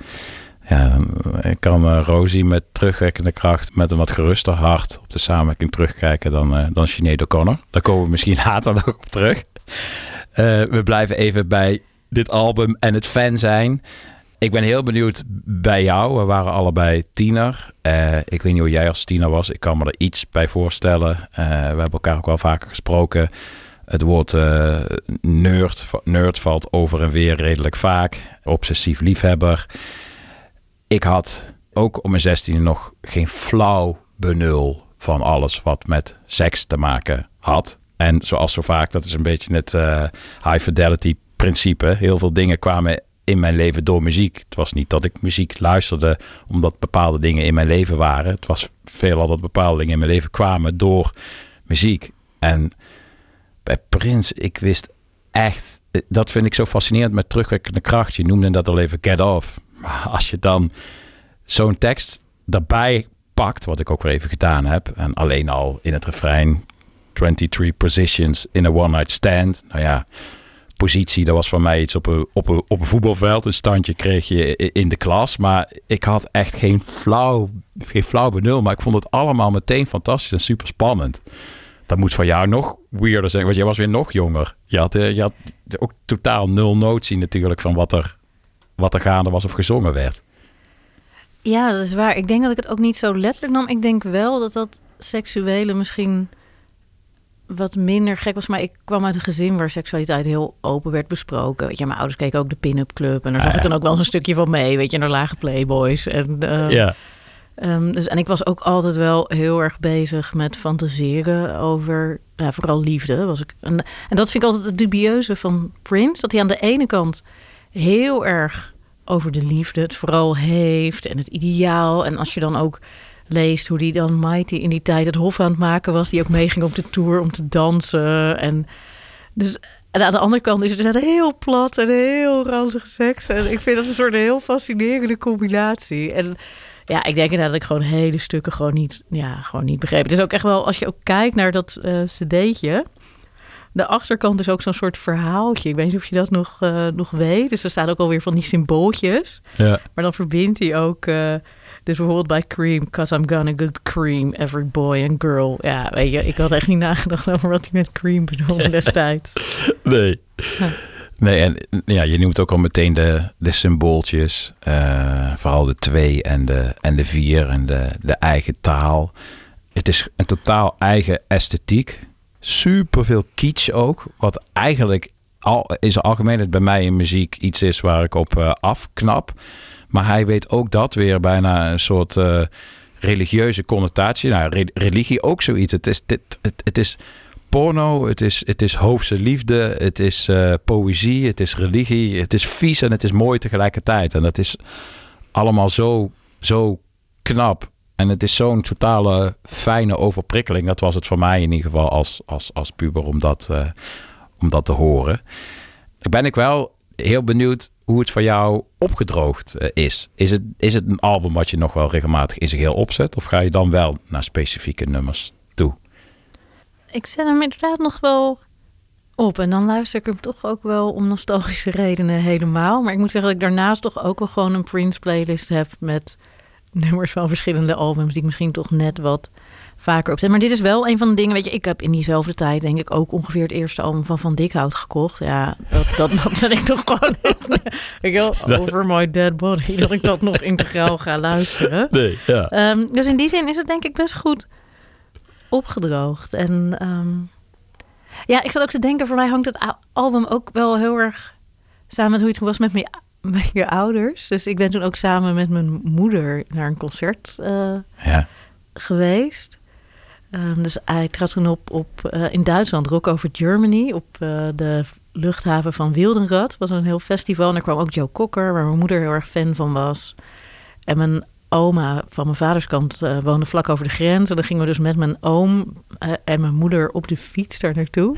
Speaker 1: Ja, ik kan eh, Rosie met terugwerkende kracht, met een wat geruster hart op de samenwerking terugkijken dan, eh dan Sinead O'Connor. Daar komen we misschien later nog op terug. Eh, we blijven even bij dit album en het fan zijn. Ik ben heel benieuwd bij jou. We waren allebei tiener. Ik weet niet hoe jij als tiener was. Ik kan me er iets bij voorstellen. We hebben elkaar ook wel vaker gesproken. Het woord eh, nerd, nerd valt over en weer redelijk vaak. Obsessief liefhebber. Ik had ook om mijn zestiende nog geen flauw benul van alles wat met seks te maken had. En zoals zo vaak, dat is een beetje het eh, high fidelity principe. Heel veel dingen kwamen in mijn leven door muziek. Het was niet dat ik muziek luisterde omdat bepaalde dingen in mijn leven waren. Het was veelal dat bepaalde dingen in mijn leven kwamen door muziek. En bij Prins, ik wist echt, dat vind ik zo fascinerend met terugwerkende kracht. Je noemde dat al even get off. Als je dan zo'n tekst daarbij pakt, wat ik ook weer even gedaan heb, en alleen al in het refrein 23 positions in a one night stand. Nou ja, positie, dat was voor mij iets op een, op een, op een voetbalveld. Een standje kreeg je in de klas. Maar ik had echt geen flauw, geen flauw benul. Maar ik vond het allemaal meteen fantastisch en super spannend. Dat moet voor jou nog weirder zijn, want jij was weer nog jonger. Je had, eh, je had ook totaal nul notie natuurlijk van wat er, wat er gaande was of gezongen werd.
Speaker 9: Ja, dat is waar. Ik denk dat ik het ook niet zo letterlijk nam. Ik denk wel dat dat seksuele misschien wat minder gek was. Maar ik kwam uit een gezin waar seksualiteit heel open werd besproken. Weet je, mijn ouders keken ook de pin-up club. En daar zag
Speaker 1: Ah,
Speaker 9: ik dan ook wel eens een stukje van mee. Weet je, en daar lagen playboys. En, eh,
Speaker 1: ja.
Speaker 9: Ehm, dus, en ik was ook altijd wel heel erg bezig met fantaseren over, ja, vooral liefde. Was ik, en, en dat vind ik altijd het dubieuze van Prince. Dat hij aan de ene kant heel erg over de liefde het vooral heeft en het ideaal. En als je dan ook leest hoe die dan Mighty in die tijd het hof aan het maken was. Die ook meeging op de tour om te dansen. En, dus, en aan de andere kant is het inderdaad heel plat en heel ranzige seks. En ik vind dat een soort heel fascinerende combinatie. En ja, ik denk inderdaad dat ik gewoon hele stukken gewoon niet, ja, gewoon niet begreep. Het is ook echt wel, als je ook kijkt naar dat eh cd'tje... De achterkant is ook zo'n soort verhaaltje. Ik weet niet of je dat nog, eh, nog weet. Dus er staan ook alweer van die symbooltjes.
Speaker 1: Ja.
Speaker 9: Maar dan verbindt hij ook... eh, dus bijvoorbeeld bij Cream... Cause I'm gonna good cream every boy and girl. Ja, weet je, ik had echt niet nagedacht over wat hij met cream bedoelde destijds.
Speaker 1: Nee. Nee, en ja, je noemt ook al meteen de, de symbooltjes. eh, vooral de twee en de, en de vier en de, de eigen taal. Het is een totaal eigen esthetiek. Super veel kitsch ook. Wat eigenlijk al, in zijn algemeenheid bij mij in muziek iets is waar ik op eh, afknap. Maar hij weet ook dat weer bijna een soort eh, religieuze connotatie. Nou, re- religie ook zoiets. Het is, dit, het, het is porno, het is, het is hoofdse liefde, het is eh, poëzie, het is religie, het is vies en het is mooi tegelijkertijd. En dat is allemaal zo, zo knap. En het is zo'n totale fijne overprikkeling. Dat was het voor mij in ieder geval als, als, als puber om dat, eh, om dat te horen. Ik ben ik wel heel benieuwd hoe het voor jou opgedroogd eh, is. Is het, is het een album wat je nog wel regelmatig in zich heel opzet? Of ga je dan wel naar specifieke nummers toe?
Speaker 9: Ik zet hem inderdaad nog wel op. En dan luister ik hem toch ook wel om nostalgische redenen helemaal. Maar ik moet zeggen dat ik daarnaast toch ook wel gewoon een Prince playlist heb met nummers van verschillende albums die ik misschien toch net wat vaker opzet. Maar dit is wel een van de dingen, weet je, ik heb in diezelfde tijd denk ik ook ongeveer het eerste album van Van Dikhout gekocht. Ja, dat, dat, dat zet ik toch gewoon ik wil over my dead body, dat ik dat nog integraal ga luisteren.
Speaker 1: Nee, ja.
Speaker 9: Ehm, dus in die zin is het denk ik best goed opgedroogd. En ehm, ja, ik zat ook te denken, voor mij hangt het album ook wel heel erg samen met hoe het was met, mijn, met je ouders. Dus ik ben toen ook samen met mijn moeder naar een concert eh,
Speaker 1: ja.
Speaker 9: geweest. Ehm, dus hij trad toen op, op eh, in Duitsland, Rock Over Germany, op eh, de luchthaven van Wildenrad. Was een heel festival en daar kwam ook Joe Cocker, waar mijn moeder heel erg fan van was. En mijn oma van mijn vaders kant woonde vlak over de grens. En dan gingen we dus met mijn oom en mijn moeder op de fiets daar naartoe.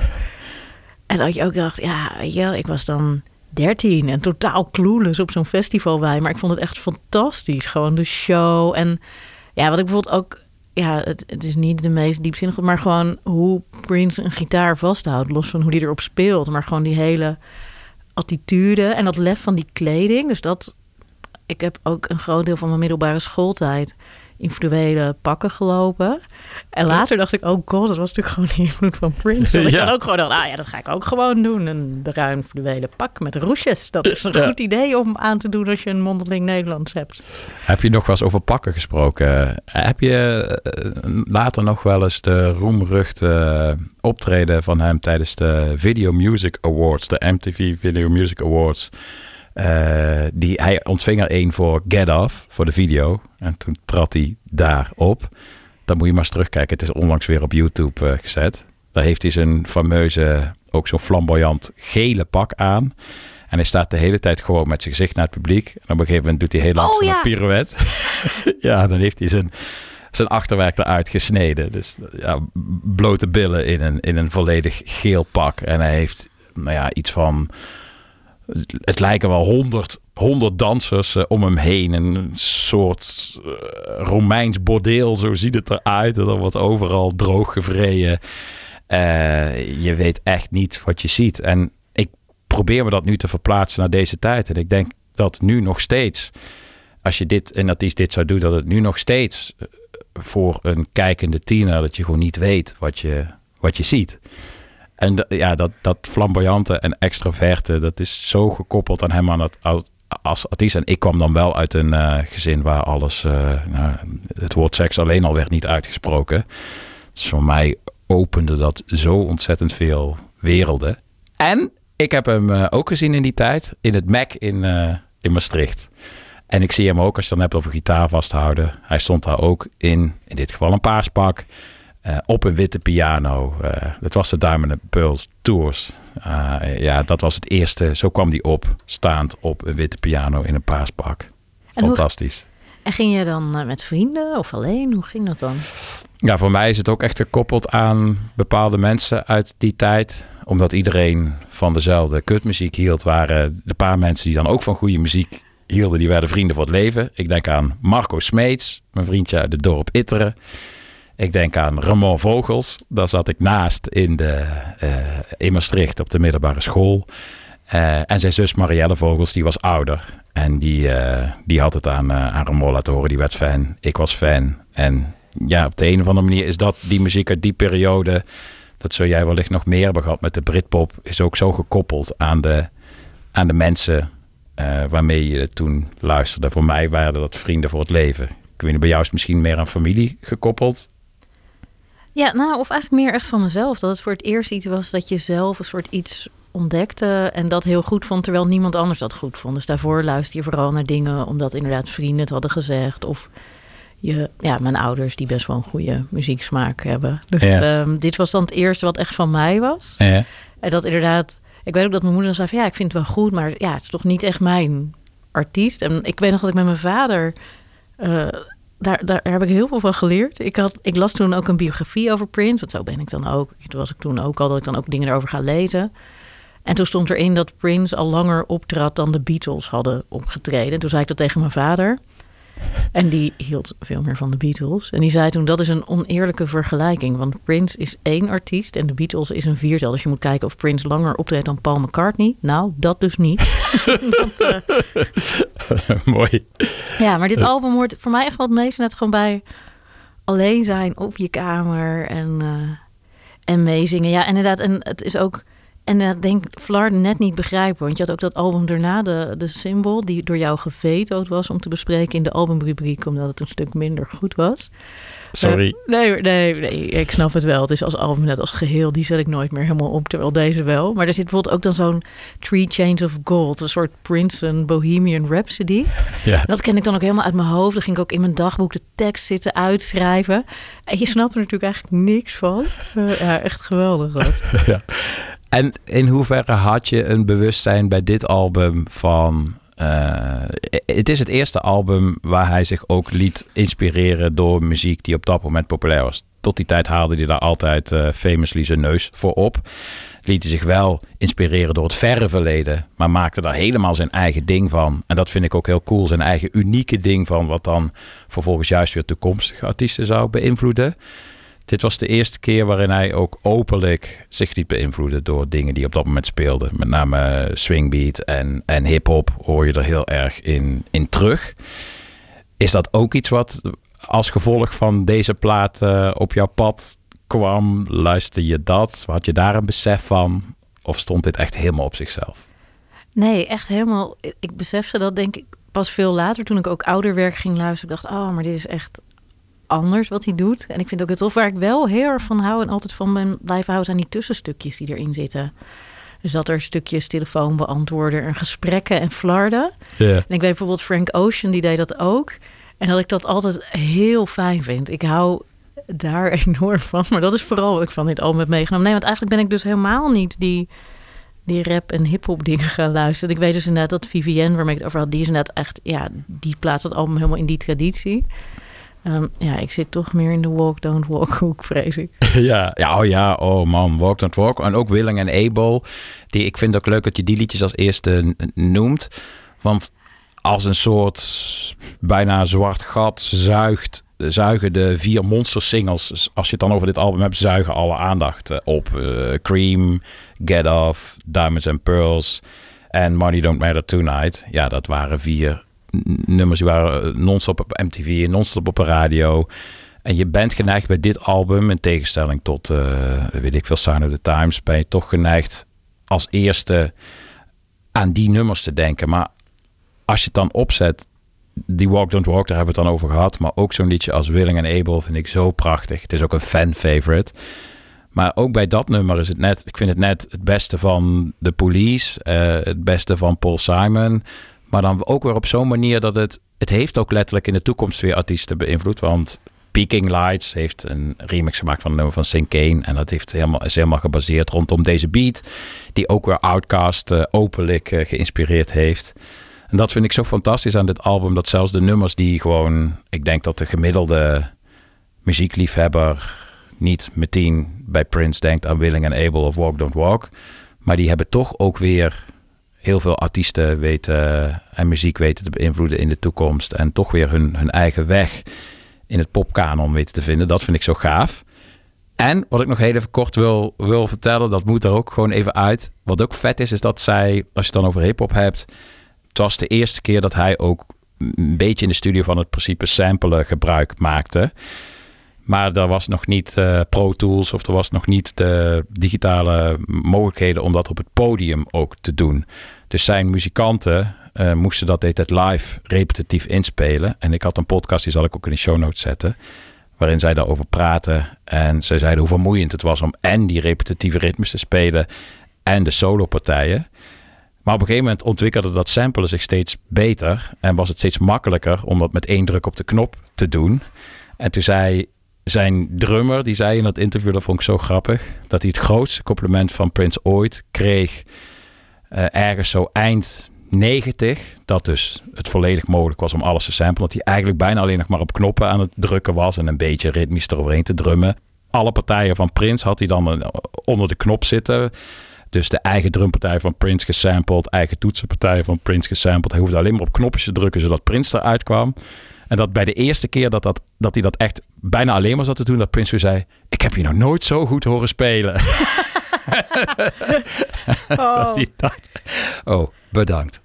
Speaker 9: En dat je ook dacht, ja, weet je ik was dan 13 en totaal clueless op zo'n festival wij. Maar ik vond het echt fantastisch. Gewoon de show. En ja, wat ik bijvoorbeeld ook, ja, het, het is niet de meest diepzinnige, maar gewoon hoe Prince een gitaar vasthoudt. Los van hoe die erop speelt. Maar gewoon die hele attitude en dat lef van die kleding. Dus dat, ik heb ook een groot deel van mijn middelbare schooltijd in fluwelen pakken gelopen. En later dacht ik, oh god, dat was natuurlijk gewoon de invloed van Prince. Dat ik
Speaker 1: Ja.
Speaker 9: dan ook gewoon dacht, ah ja, dat ga ik ook gewoon doen. Een bruin fluwelen pak met roesjes. Dat is een
Speaker 1: Ja.
Speaker 9: goed idee om aan te doen als je een mondeling Nederlands hebt.
Speaker 1: Heb je nog wel eens over pakken gesproken? Heb je eh, later nog wel eens de roemruchte eh, optreden van hem tijdens de Video Music Awards, de MTV Video Music Awards? Eh, die, hij ontving er één voor Get Off, voor de video. En toen trad hij daar op. Dan moet je maar eens terugkijken. Het is onlangs weer op YouTube eh, gezet. Daar heeft hij zijn fameuze, ook zo'n flamboyant gele pak aan. En hij staat de hele tijd gewoon met zijn gezicht naar het publiek. En op een gegeven moment doet hij heel langzaam
Speaker 9: Oh, ja.
Speaker 1: een pirouette. ja, dan heeft hij zijn, zijn achterwerk eruit gesneden. Dus ja, blote billen in een, in een volledig geel pak. En hij heeft nou ja, iets van... Het lijken wel honderd, honderd dansers eh, om hem heen. Een soort eh, Romeins bordeel, zo ziet het eruit. En er wordt overal droog gevreden. Eh, je weet echt niet wat je ziet. En ik probeer me dat nu te verplaatsen naar deze tijd. En ik denk dat nu nog steeds, als je dit, een artiest dit zou doen, dat het nu nog steeds voor een kijkende tiener, dat je gewoon niet weet wat je, wat je ziet. En ja, dat, dat flamboyante en extraverte, dat is zo gekoppeld aan hem aan het, als, artiest. En ik kwam dan wel uit een eh, gezin waar alles, eh, nou, het woord seks alleen al werd niet uitgesproken. Dus voor mij opende dat zo ontzettend veel werelden. En ik heb hem eh, ook gezien in die tijd in het Mac in, in Maastricht. En ik zie hem ook als je dan hebt over gitaar vasthouden. Hij stond daar ook in, in dit geval een paarspak, eh, op een witte piano. Eh dat was de Diamond and Pearls Tours. Eh, ja, dat was het eerste. Zo kwam die op, staand op een witte piano in een paarspak.
Speaker 9: En hoe-
Speaker 1: Fantastisch.
Speaker 9: En ging je dan met vrienden of alleen? Hoe ging dat dan?
Speaker 1: Ja, voor mij is het ook echt gekoppeld aan bepaalde mensen uit die tijd. Omdat iedereen van dezelfde kutmuziek hield, waren de paar mensen die dan ook van goede muziek hielden, die werden vrienden voor het leven. Ik denk aan Marco Smeets, mijn vriendje uit het dorp Itteren. Ik denk aan Ramon Vogels, daar zat ik naast in, de, eh, in Maastricht op de middelbare school. Eh, en zijn zus Marielle Vogels, die was ouder. En die, eh, die had het aan, aan Ramon laten horen. Die werd fan. Ik was fan. En ja, op de een of andere manier is dat die muziek uit die periode. Dat zul jij wellicht nog meer hebben gehad met de Britpop. Is ook zo gekoppeld aan de, aan de mensen waarmee je toen luisterde. Voor mij waren dat vrienden voor het leven. Ik weet niet, bij jou is misschien meer aan familie gekoppeld.
Speaker 9: Ja, nou, of eigenlijk meer echt van mezelf. Dat het voor het eerst iets was dat je zelf een soort iets ontdekte en dat heel goed vond, terwijl niemand anders dat goed vond. Dus daarvoor luister je vooral naar dingen omdat inderdaad vrienden het hadden gezegd. Of je, ja, mijn ouders die best wel een goede muzieksmaak hebben. Dus
Speaker 1: Ja.
Speaker 9: ehm, dit was dan het eerste wat echt van mij was.
Speaker 1: Ja.
Speaker 9: En dat inderdaad, ik weet ook dat mijn moeder dan zei van ja, ik vind het wel goed, maar ja, het is toch niet echt mijn artiest. En ik weet nog dat ik met mijn vader, eh, daar, daar heb ik heel veel van geleerd. Ik, had, ik las toen ook een biografie over Prince, want zo ben ik dan ook. Toen was ik toen ook al dat ik dan ook dingen erover ga lezen. En toen stond erin dat Prince al langer optrad dan de Beatles hadden opgetreden. En toen zei ik dat tegen mijn vader. En die hield veel meer van de Beatles. En die zei toen, dat is een oneerlijke vergelijking. Want Prince is één artiest en de Beatles is een viertal. Dus je moet kijken of Prince langer optreedt dan Paul McCartney. Nou, dat dus niet. Eh,
Speaker 1: Mooi.
Speaker 9: ja, maar dit album hoort voor mij echt wel het meest net gewoon bij alleen zijn op je kamer en, eh, en meezingen. Ja, inderdaad. En het is ook. En ik denk Flar net niet begrijpen. Want je had ook dat album daarna, de, de Symbol, die door jou gevetood was om te bespreken in de albumrubriek, omdat het een stuk minder goed was.
Speaker 1: Sorry.
Speaker 9: Eh, nee, nee, nee, ik snap het wel. Het is als album net als geheel, die zet ik nooit meer helemaal op, terwijl deze wel. Maar er zit bijvoorbeeld ook dan zo'n Three Chains of Gold, een soort Princeton Bohemian Rhapsody.
Speaker 1: Ja.
Speaker 9: Dat ken ik dan ook helemaal uit mijn hoofd. Dan ging ik ook in mijn dagboek de tekst zitten uitschrijven. En je snapt er natuurlijk eigenlijk niks van. Eh, ja, echt geweldig wat.
Speaker 1: ja. En in hoeverre had je een bewustzijn bij dit album van. eh, het is het eerste album waar hij zich ook liet inspireren door muziek die op dat moment populair was. Tot die tijd haalde hij daar altijd eh, famously zijn neus voor op. Liet hij zich wel inspireren door het verre verleden, maar maakte daar helemaal zijn eigen ding van. En dat vind ik ook heel cool, zijn eigen unieke ding van, wat dan vervolgens juist weer toekomstige artiesten zou beïnvloeden. Dit was de eerste keer waarin hij ook openlijk zich liet beïnvloeden door dingen die op dat moment speelden. Met name swingbeat en, en hip-hop hoor je er heel erg in, in terug. Is dat ook iets wat als gevolg van deze plaat eh, op jouw pad kwam? Luisterde je dat? Had je daar een besef van? Of stond dit echt helemaal op zichzelf?
Speaker 9: Nee, echt helemaal. Ik besefte dat denk ik pas veel later, toen ik ook ouder werk ging luisteren. Ik dacht, oh, maar dit is echt anders wat hij doet. En ik vind ook het tof waar ik wel heel erg van hou en altijd van ben blijven houden, zijn die tussenstukjes die erin zitten. Dus dat er stukjes telefoon beantwoorden en gesprekken en flarden. En ik weet bijvoorbeeld Frank Ocean, die deed dat ook. En dat ik dat altijd heel fijn vind. Ik hou daar enorm van. Maar dat is vooral wat ik van dit album heb meegenomen. Nee, want eigenlijk ben ik dus helemaal niet die, die rap en hip-hop dingen gaan luisteren. Ik weet dus inderdaad dat Vivienne, waarmee ik het over had, die is inderdaad echt, ja, die plaatst het album helemaal in die traditie. Ehm, ja, ik zit toch meer in de walk, don't walk hoek, vrees ik.
Speaker 1: Ja, ja, oh ja, oh man, Walk Don't Walk. En ook Willing en Able. Die, ik vind het ook leuk dat je die liedjes als eerste noemt. Want als een soort bijna zwart gat zuigt, zuigen de vier monster singles, als je het dan over dit album hebt, zuigen alle aandacht eh, op. Eh, Cream, Get Off, Diamonds and Pearls en Money Don't Matter Tonight. Ja, dat waren vier nummers die waren eh, non-stop op MTV, non-stop op de radio. En je bent geneigd bij dit album, in tegenstelling tot, eh, weet ik veel, Sign of the Times, ben je toch geneigd als eerste aan die nummers te denken. Maar als je het dan opzet, die Walk Don't Walk, daar hebben we het dan over gehad. Maar ook zo'n liedje als Willing and Able vind ik zo prachtig. Het is ook een fan favorite. Maar ook bij dat nummer is het net, ik vind het net het beste van The Police, eh, het beste van Paul Simon. Maar dan ook weer op zo'n manier dat het, het heeft ook letterlijk in de toekomst weer artiesten beïnvloed. Want Peking Lights heeft een remix gemaakt van een nummer van Sing Kane. En dat heeft helemaal, is helemaal gebaseerd rondom deze beat. Die ook weer Outkast eh, openlijk eh, geïnspireerd heeft. En dat vind ik zo fantastisch aan dit album. Dat zelfs de nummers die gewoon... Ik denk dat de gemiddelde muziekliefhebber niet meteen bij Prince denkt aan Willing and Able of Walk Don't Walk. Maar die hebben toch ook weer heel veel artiesten weten en muziek weten te beïnvloeden in de toekomst. En toch weer hun, hun eigen weg in het popkanon weten te vinden. Dat vind ik zo gaaf. En wat ik nog heel even kort wil, wil vertellen, dat moet er ook gewoon even uit. Wat ook vet is, is dat zij, als je het dan over hip-hop hebt. Het was de eerste keer dat hij ook een beetje in de studio van het principe samplen gebruik maakte. Maar er was nog niet eh, Pro Tools of er was nog niet de digitale mogelijkheden om dat op het podium ook te doen. Dus zijn muzikanten eh, moesten dat de hele tijd live repetitief inspelen. En ik had een podcast, die zal ik ook in de show notes zetten. Waarin zij daarover praten. En zij zeiden hoe vermoeiend het was om en die repetitieve ritmes te spelen. En de solopartijen. Maar op een gegeven moment ontwikkelde dat samplen zich steeds beter. En was het steeds makkelijker om dat met één druk op de knop te doen. En toen zei zijn drummer, die zei in dat interview, dat vond ik zo grappig. Dat hij het grootste compliment van Prince ooit kreeg. Eh, ergens zo eind 90. Dat dus het volledig mogelijk was om alles te samplen. Dat hij eigenlijk bijna alleen nog maar op knoppen aan het drukken was. En een beetje ritmisch eroverheen te drummen. Alle partijen van Prince had hij dan eh, onder de knop zitten. Dus de eigen drumpartij van Prince gesampled, eigen toetsenpartij van Prince gesampled. Hij hoefde alleen maar op knopjes te drukken zodat Prince eruit kwam. En dat bij de eerste keer dat, dat, dat hij dat echt bijna alleen maar zat te doen, dat Prince weer zei: Ik heb je nog nooit zo goed horen spelen. dat hij dacht, oh, bedankt.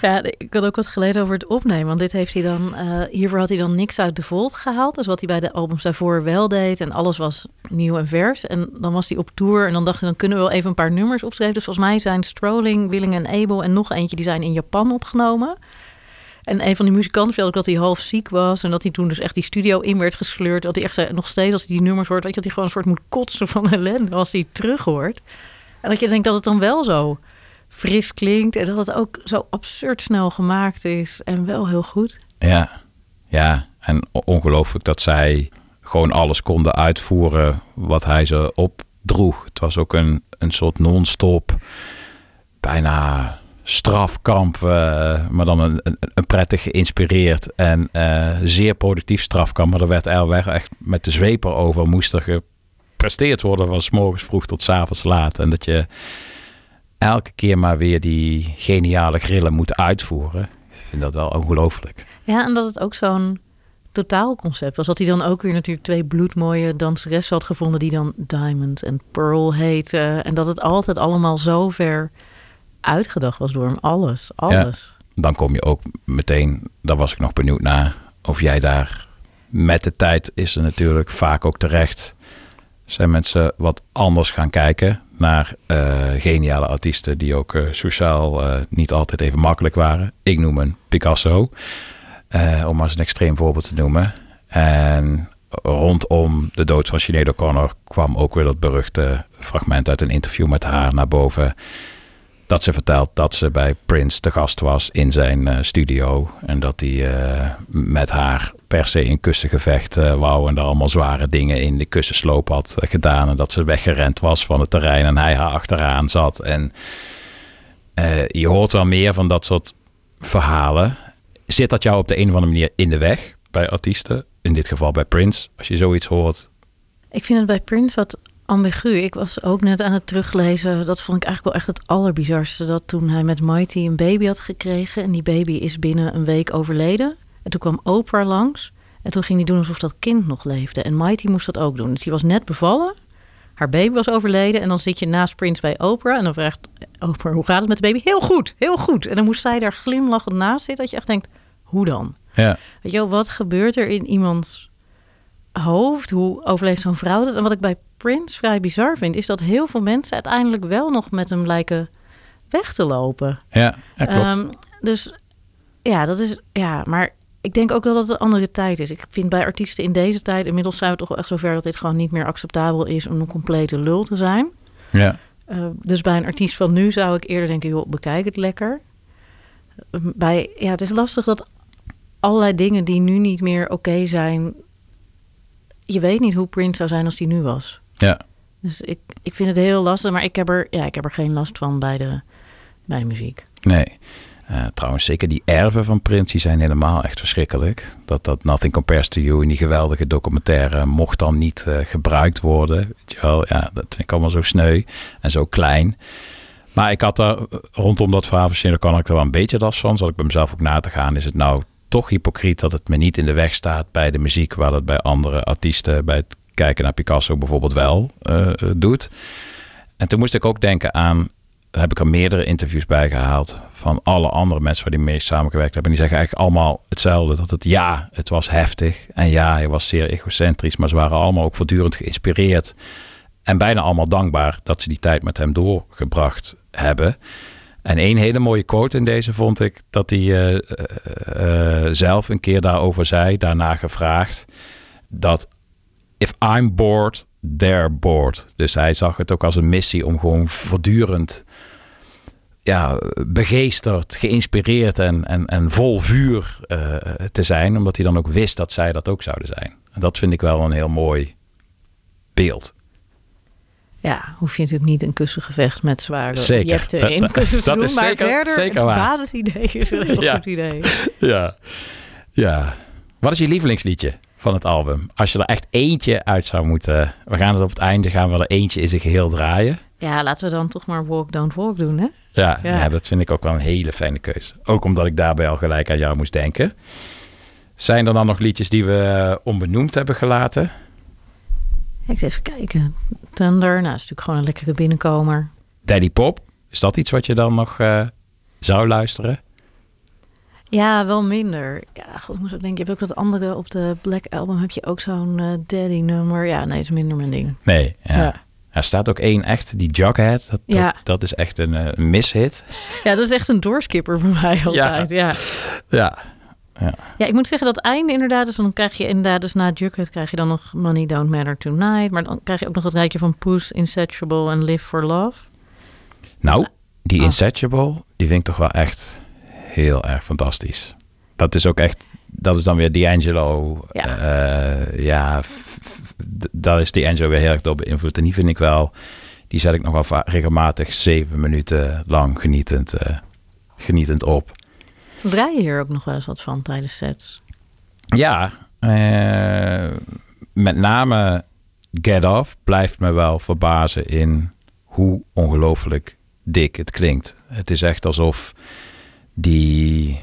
Speaker 9: Ja, ik had ook wat gelezen over het opnemen. Want dit heeft hij dan, eh, hiervoor had hij dan niks uit de Volt gehaald. Dus wat hij bij de albums daarvoor wel deed. En alles was nieuw en vers. En dan was hij op tour. En dan dacht hij, dan kunnen we wel even een paar nummers opschrijven. Dus volgens mij zijn Strolling, Willing and Able en nog eentje, die zijn in Japan opgenomen. En een van die muzikanten vertelde ook dat hij half ziek was. En dat hij toen dus echt die studio in werd gesleurd. Dat hij echt nog steeds als hij die nummers hoort, weet je, dat hij gewoon een soort moet kotsen van ellende als hij terug hoort. En dat je denkt dat het dan wel zo fris klinkt. En dat het ook zo absurd snel gemaakt is. En wel heel goed.
Speaker 1: Ja, ja. En ongelooflijk dat zij gewoon alles konden uitvoeren wat hij ze opdroeg. Het was ook een, een soort non-stop, bijna strafkamp, eh, maar dan een, een, prettig geïnspireerd en eh, zeer productief strafkamp. Maar er werd er echt met de zweep over moest er gepresteerd worden van s morgens vroeg tot s avonds laat. En dat je elke keer maar weer die geniale grillen moet uitvoeren. Ik vind dat wel ongelooflijk.
Speaker 9: Ja, en dat het ook zo'n totaalconcept was. Dat hij dan ook weer natuurlijk twee bloedmooie danseressen had gevonden... die dan Diamond en Pearl heten. En dat het altijd allemaal zo ver uitgedacht was door hem. Alles, alles.
Speaker 1: dan kom je ook meteen, daar was ik nog benieuwd naar, of jij daar met de tijd is er natuurlijk vaak ook terecht. Zijn mensen wat anders gaan kijken naar eh, geniale artiesten die ook eh, sociaal eh, niet altijd even makkelijk waren. Ik noem een Picasso, om maar eens een extreem voorbeeld te noemen. En rondom de dood van Sinead O'Connor kwam ook weer dat beruchte fragment uit een interview met haar naar boven dat ze vertelt dat ze bij Prince te gast was in zijn eh, studio. En dat hij eh, met haar per se een kussengevecht eh, wou. En daar allemaal zware dingen in de kussensloop had gedaan. En dat ze weggerend was van het terrein en hij haar achteraan zat. En je hoort wel meer van dat soort verhalen. Zit dat jou op de een of andere manier in de weg bij artiesten? In dit geval bij Prince. Als je zoiets hoort.
Speaker 9: Ik vind het bij Prince wat ambigu. Ik was ook net aan het teruglezen. Dat vond ik eigenlijk wel echt het allerbizarste. Dat toen hij met Mighty een baby had gekregen. En die baby is binnen een week overleden. En toen kwam Oprah langs. En toen ging hij doen alsof dat kind nog leefde. En Mighty moest dat ook doen. Dus die was net bevallen. Haar baby was overleden. En dan zit je naast Prince bij Oprah. En dan vraagt Oprah, hoe gaat het met de baby? Heel goed, heel goed. En dan moest zij daar glimlachend naast zitten. Dat je echt denkt, hoe dan?
Speaker 1: Ja.
Speaker 9: Weet je wel, wat gebeurt er in iemands hoofd? Hoe overleeft zo'n vrouw dat? En wat ik bij Prince vrij bizar vind, is dat heel veel mensen uiteindelijk wel nog met hem lijken weg te lopen.
Speaker 1: Ja, ja klopt.
Speaker 9: Ehm, dus ja, dat is ja, maar ik denk ook wel dat het een andere tijd is. Ik vind bij artiesten in deze tijd, inmiddels zijn we toch wel echt zover dat dit gewoon niet meer acceptabel is om een complete lul te zijn.
Speaker 1: Ja.
Speaker 9: Uh, dus bij een artiest van nu zou ik eerder denken, joh, bekijk het lekker. Uh, bij, ja, het is lastig dat allerlei dingen die nu niet meer oké zijn, je weet niet hoe Prince zou zijn als die nu was.
Speaker 1: Ja.
Speaker 9: Dus ik, ik vind het heel lastig, maar ik heb er, ja, ik heb er geen last van bij de, bij de muziek.
Speaker 1: Nee. Uh, trouwens, zeker die erven van Prince, die zijn helemaal echt verschrikkelijk. Dat, dat Nothing Compares to You in die geweldige documentaire mocht dan niet uh, gebruikt worden. Weet je wel, ja, dat vind ik allemaal zo sneu en zo klein. Maar ik had er rondom dat verhaal verschillende kan ik er wel een beetje last van. Zal ik bij mezelf ook na te gaan. Is het nou toch hypocriet dat het me niet in de weg staat bij de muziek, waar dat bij andere artiesten, bij het kijken naar Picasso bijvoorbeeld wel uh, doet. En toen moest ik ook denken aan daar heb ik er meerdere interviews bij gehaald van alle andere mensen waar die mee samengewerkt hebben. En die zeggen eigenlijk allemaal hetzelfde. Dat het ja, het was heftig. En ja, hij was zeer egocentrisch. Maar ze waren allemaal ook voortdurend geïnspireerd. En bijna allemaal dankbaar dat ze die tijd met hem doorgebracht hebben. En één hele mooie quote in deze vond ik dat hij uh, zelf een keer daarover zei, daarna gevraagd. Dat if I'm bored, they're bored. Dus hij zag het ook als een missie om gewoon voortdurend ja, begeesterd, geïnspireerd en, en, en vol vuur uh, te zijn. Omdat hij dan ook wist dat zij dat ook zouden zijn. En dat vind ik wel een heel mooi beeld.
Speaker 9: Ja, hoef je natuurlijk niet een kussengevecht met zware
Speaker 1: zeker.
Speaker 9: objecten in kussen te doen. Maar
Speaker 1: zeker,
Speaker 9: verder,
Speaker 1: zeker
Speaker 9: het
Speaker 1: waar.
Speaker 9: basisidee is een heel
Speaker 1: Ja.
Speaker 9: goed idee.
Speaker 1: Ja. ja. Wat is je lievelingsliedje van het album? Als je er echt eentje uit zou moeten... We gaan het op het einde gaan we er eentje in zijn geheel draaien.
Speaker 9: Ja, laten we dan toch maar Walk Don't Walk doen, hè?
Speaker 1: Ja, ja.
Speaker 9: Ja.
Speaker 1: dat vind ik ook wel een hele fijne keuze. Ook omdat ik daarbij al gelijk aan jou moest denken. Zijn er dan nog liedjes die we eh, onbenoemd hebben gelaten?
Speaker 9: Ik eens even kijken. Thunder, nou, is natuurlijk gewoon een lekkere binnenkomer.
Speaker 1: Daddy Pop, is dat iets wat je dan nog eh, zou luisteren?
Speaker 9: Ja, wel minder. Ja, god, ik moest ook denken, je hebt ook dat andere op de Black Album, heb je ook zo'n eh, Daddy nummer. Ja, nee, het is minder mijn ding.
Speaker 1: Nee, ja.
Speaker 9: Ja.
Speaker 1: Er staat ook één echt, die Jughead. Dat,
Speaker 9: Ja.
Speaker 1: dat, dat is echt een, een mishit.
Speaker 9: Ja, dat is echt een doorskipper bij mij altijd. Ja.
Speaker 1: Ja. ja.
Speaker 9: Ja, ik moet zeggen dat einde inderdaad, dus dan krijg je inderdaad, dus na Jughead krijg je dan nog Money Don't Matter Tonight. Maar dan krijg je ook nog het rijtje van Puss, Insatiable en Live for Love.
Speaker 1: Nou, die
Speaker 9: Oh.
Speaker 1: Insatiable, die vind ik toch wel echt heel erg fantastisch. Dat is ook echt, dat is dan weer D'Angelo.
Speaker 9: Ja.
Speaker 1: Eh, ja, daar is D'Angelo weer heel erg door beïnvloed. En die vind ik wel, die zet ik nog wel regelmatig zeven minuten lang genietend, eh, genietend op.
Speaker 9: Draai je hier ook nog wel eens wat van tijdens sets?
Speaker 1: Ja, eh, met name Get Off blijft me wel verbazen in hoe ongelooflijk dik het klinkt. Het is echt alsof die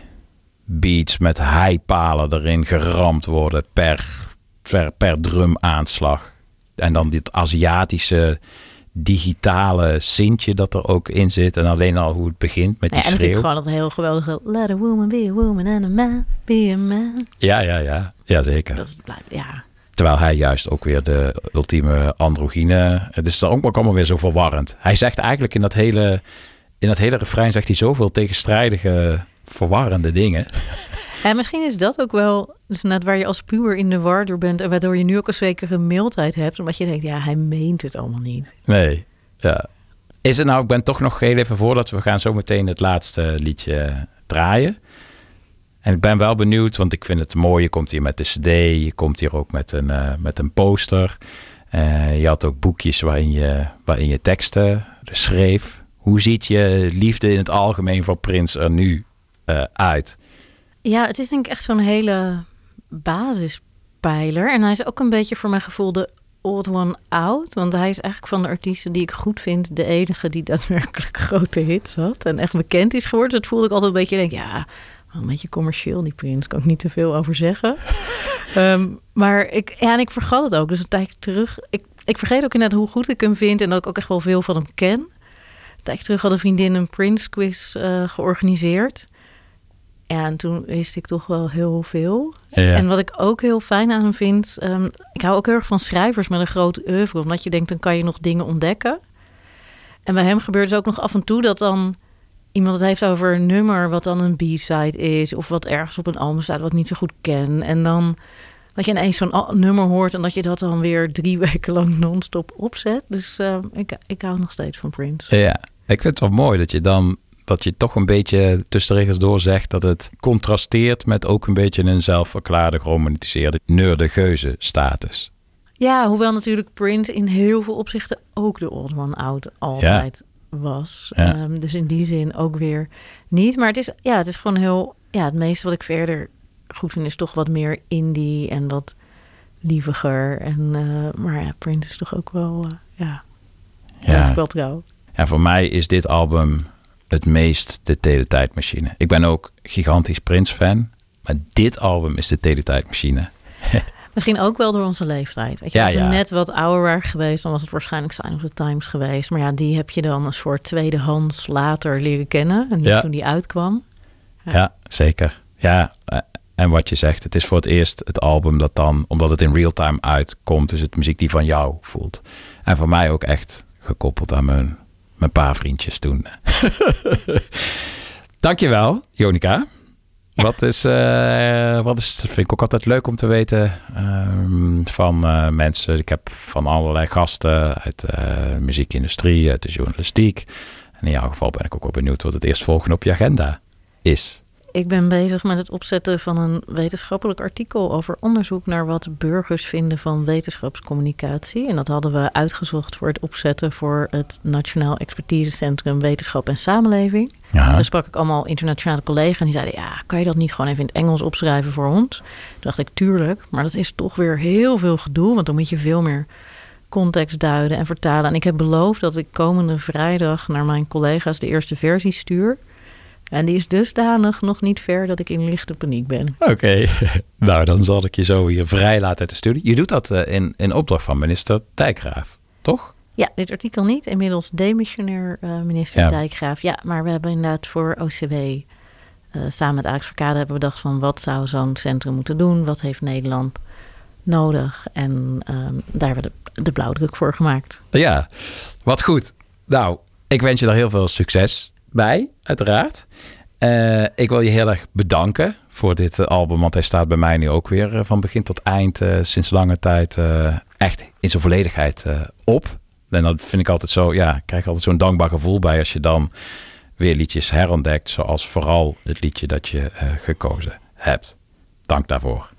Speaker 1: beats met high-palen erin geramd worden per, per, per drumaanslag. En dan dit Aziatische digitale sintje dat er ook in zit. En alleen al hoe het begint met
Speaker 9: Ja,
Speaker 1: die
Speaker 9: en
Speaker 1: schreeuw.
Speaker 9: natuurlijk gewoon dat heel geweldige Let a woman be a woman and a man be a man.
Speaker 1: Ja, ja, ja. Ja, zeker.
Speaker 9: Dat blijft, ja.
Speaker 1: Terwijl hij juist ook weer de ultieme androgyne. Het is ook ook allemaal weer zo verwarrend. Hij zegt eigenlijk in dat hele, in dat hele refrein zegt hij zoveel tegenstrijdige, verwarrende dingen.
Speaker 9: En misschien is dat ook wel dus net waar je als puber in de war door bent en waardoor je nu ook een zekere mildheid hebt, omdat je denkt, ja, hij meent het allemaal niet.
Speaker 1: Nee, ja. Is het nou, ik ben toch nog heel even voordat we gaan zo meteen het laatste liedje draaien. En ik ben wel benieuwd, want ik vind het mooi. Je komt hier met de cd, je komt hier ook met een, eh, met een poster. Eh, je had ook boekjes waarin je, waarin je teksten schreef. Hoe ziet je liefde in het algemeen voor Prins er nu eh, uit?
Speaker 9: Ja, het is denk ik echt zo'n hele basispijler. En hij is ook een beetje voor mijn gevoel de odd one out. Want hij is eigenlijk van de artiesten die ik goed vind... de enige die daadwerkelijk grote hits had en echt bekend is geworden. Dus dat voelde ik altijd een beetje, denk ja... een beetje commercieel, die Prins. Kan ik niet te veel over zeggen. Ehm, maar ik, ja, en ik vergat het ook. Dus een tijdje terug... Ik, ik vergeet ook inderdaad hoe goed ik hem vind... en dat ik ook echt wel veel van hem ken. Tijdje terug had een vriendin een Prince quiz eh, georganiseerd... En toen wist ik toch wel heel veel.
Speaker 1: Ja.
Speaker 9: En wat ik ook heel fijn aan hem vind... ehm, ik hou ook heel erg van schrijvers met een groot oeuvre. Omdat je denkt, dan kan je nog dingen ontdekken. En bij hem gebeurt het ook nog af en toe dat dan iemand het heeft over een nummer wat dan een B-side is, of wat ergens op een album staat wat ik niet zo goed ken. En dan dat je ineens zo'n nummer hoort en dat je dat dan weer drie weken lang non-stop opzet. Dus eh, ik, ik hou nog steeds van Prince.
Speaker 1: Ja, ik vind het wel mooi dat je dan dat je toch een beetje tussen de regels door zegt dat het contrasteert met ook een beetje een zelfverklaarde, geromaniseerde, neurdegeuze status.
Speaker 9: Ja, hoewel natuurlijk Prince in heel veel opzichten ook de old one out altijd was.
Speaker 1: Ja.
Speaker 9: Ehm, dus in die zin ook weer niet. Maar het is, ja, het is gewoon heel... Ja, het meeste wat ik verder goed vind is toch wat meer indie en wat lieviger. En, eh, maar ja, Prince is toch ook wel... eh, ja,
Speaker 1: Ja.
Speaker 9: ja. wel trouw.
Speaker 1: En voor mij is dit album het meest de teletijdmachine. Ik ben ook gigantisch Prince-fan, maar dit album is de teletijdmachine.
Speaker 9: Misschien ook wel door onze leeftijd. Weet je,
Speaker 1: Ja,
Speaker 9: als we
Speaker 1: ja.
Speaker 9: net wat ouder waren geweest, dan was het waarschijnlijk Sign of the Times geweest. Maar ja, die heb je dan een soort tweedehands later leren kennen. En niet
Speaker 1: Ja.
Speaker 9: toen die uitkwam. Ja.
Speaker 1: Ja, zeker. Ja, eh, en wat je zegt, het is voor het eerst het album dat dan, omdat het in real time uitkomt, is het muziek die van jou voelt. En voor mij ook echt gekoppeld aan mijn, mijn paar vriendjes toen. Dankjewel, Jonica. Wat is, eh, wat is, vind ik ook altijd leuk om te weten ehm, van eh, mensen. Ik heb van allerlei gasten uit eh, de muziekindustrie, uit de journalistiek. En in jouw geval ben ik ook wel benieuwd wat het eerstvolgende op je agenda is.
Speaker 9: Ik ben bezig met het opzetten van een wetenschappelijk artikel over onderzoek naar wat burgers vinden van wetenschapscommunicatie. En dat hadden we uitgezocht voor het opzetten voor het Nationaal Expertisecentrum Wetenschap en Samenleving.
Speaker 1: Ja.
Speaker 9: Daar sprak ik allemaal internationale collega's en die zeiden, ja, kan je dat niet gewoon even in het Engels opschrijven voor ons? Toen dacht ik, tuurlijk, maar dat is toch weer heel veel gedoe, want dan moet je veel meer context duiden en vertalen. En ik heb beloofd dat ik komende vrijdag naar mijn collega's de eerste versie stuur. En die is dusdanig nog niet ver dat ik in lichte paniek ben.
Speaker 1: Oké, nou dan zal ik je zo hier vrij laten uit de studie. Je doet dat eh, in, in opdracht van minister Dijkgraaf, toch?
Speaker 9: Ja, dit artikel niet. Inmiddels demissionair eh, minister
Speaker 1: Ja.
Speaker 9: Dijkgraaf. Ja, maar we hebben inderdaad voor OCW eh, samen met Alex Verkade hebben we bedacht van wat zou zo'n centrum moeten doen? Wat heeft Nederland nodig? En ehm, daar hebben we de, de blauwdruk voor gemaakt.
Speaker 1: Ja, wat goed. Nou, ik wens je daar heel veel succes bij, uiteraard. Eh, ik wil je heel erg bedanken voor dit eh, album, want hij staat bij mij nu ook weer eh, van begin tot eind sinds lange tijd echt in zijn volledigheid op. En dat vind ik altijd zo, ja, ik krijg altijd zo'n dankbaar gevoel bij als je dan weer liedjes herontdekt, zoals vooral het liedje dat je gekozen hebt. Dank daarvoor.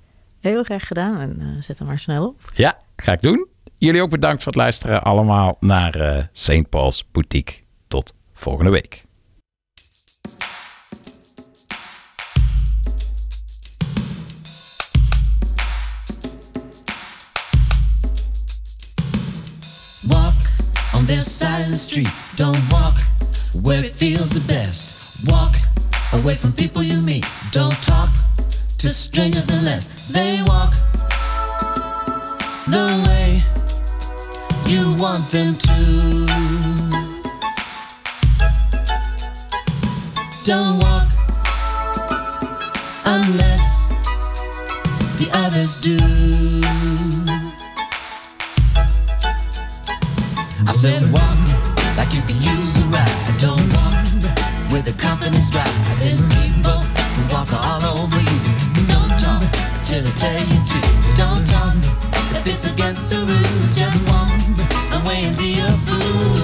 Speaker 9: Heel graag gedaan en zet hem maar snel op.
Speaker 1: Ja, ga ik doen. Jullie ook bedankt voor het luisteren allemaal naar St. Paul's Boutique. Tot volgende week.
Speaker 10: The street. Don't walk where it feels the best. Walk away from people you meet. Don't talk to strangers unless they walk the way you want them to. Don't walk unless the others do. I said walk you can use ride. Don't a confidence drive. Then people can walk all over you. Don't talk till tell you to. Don't talk if it's against the rules. Just away and be a fool.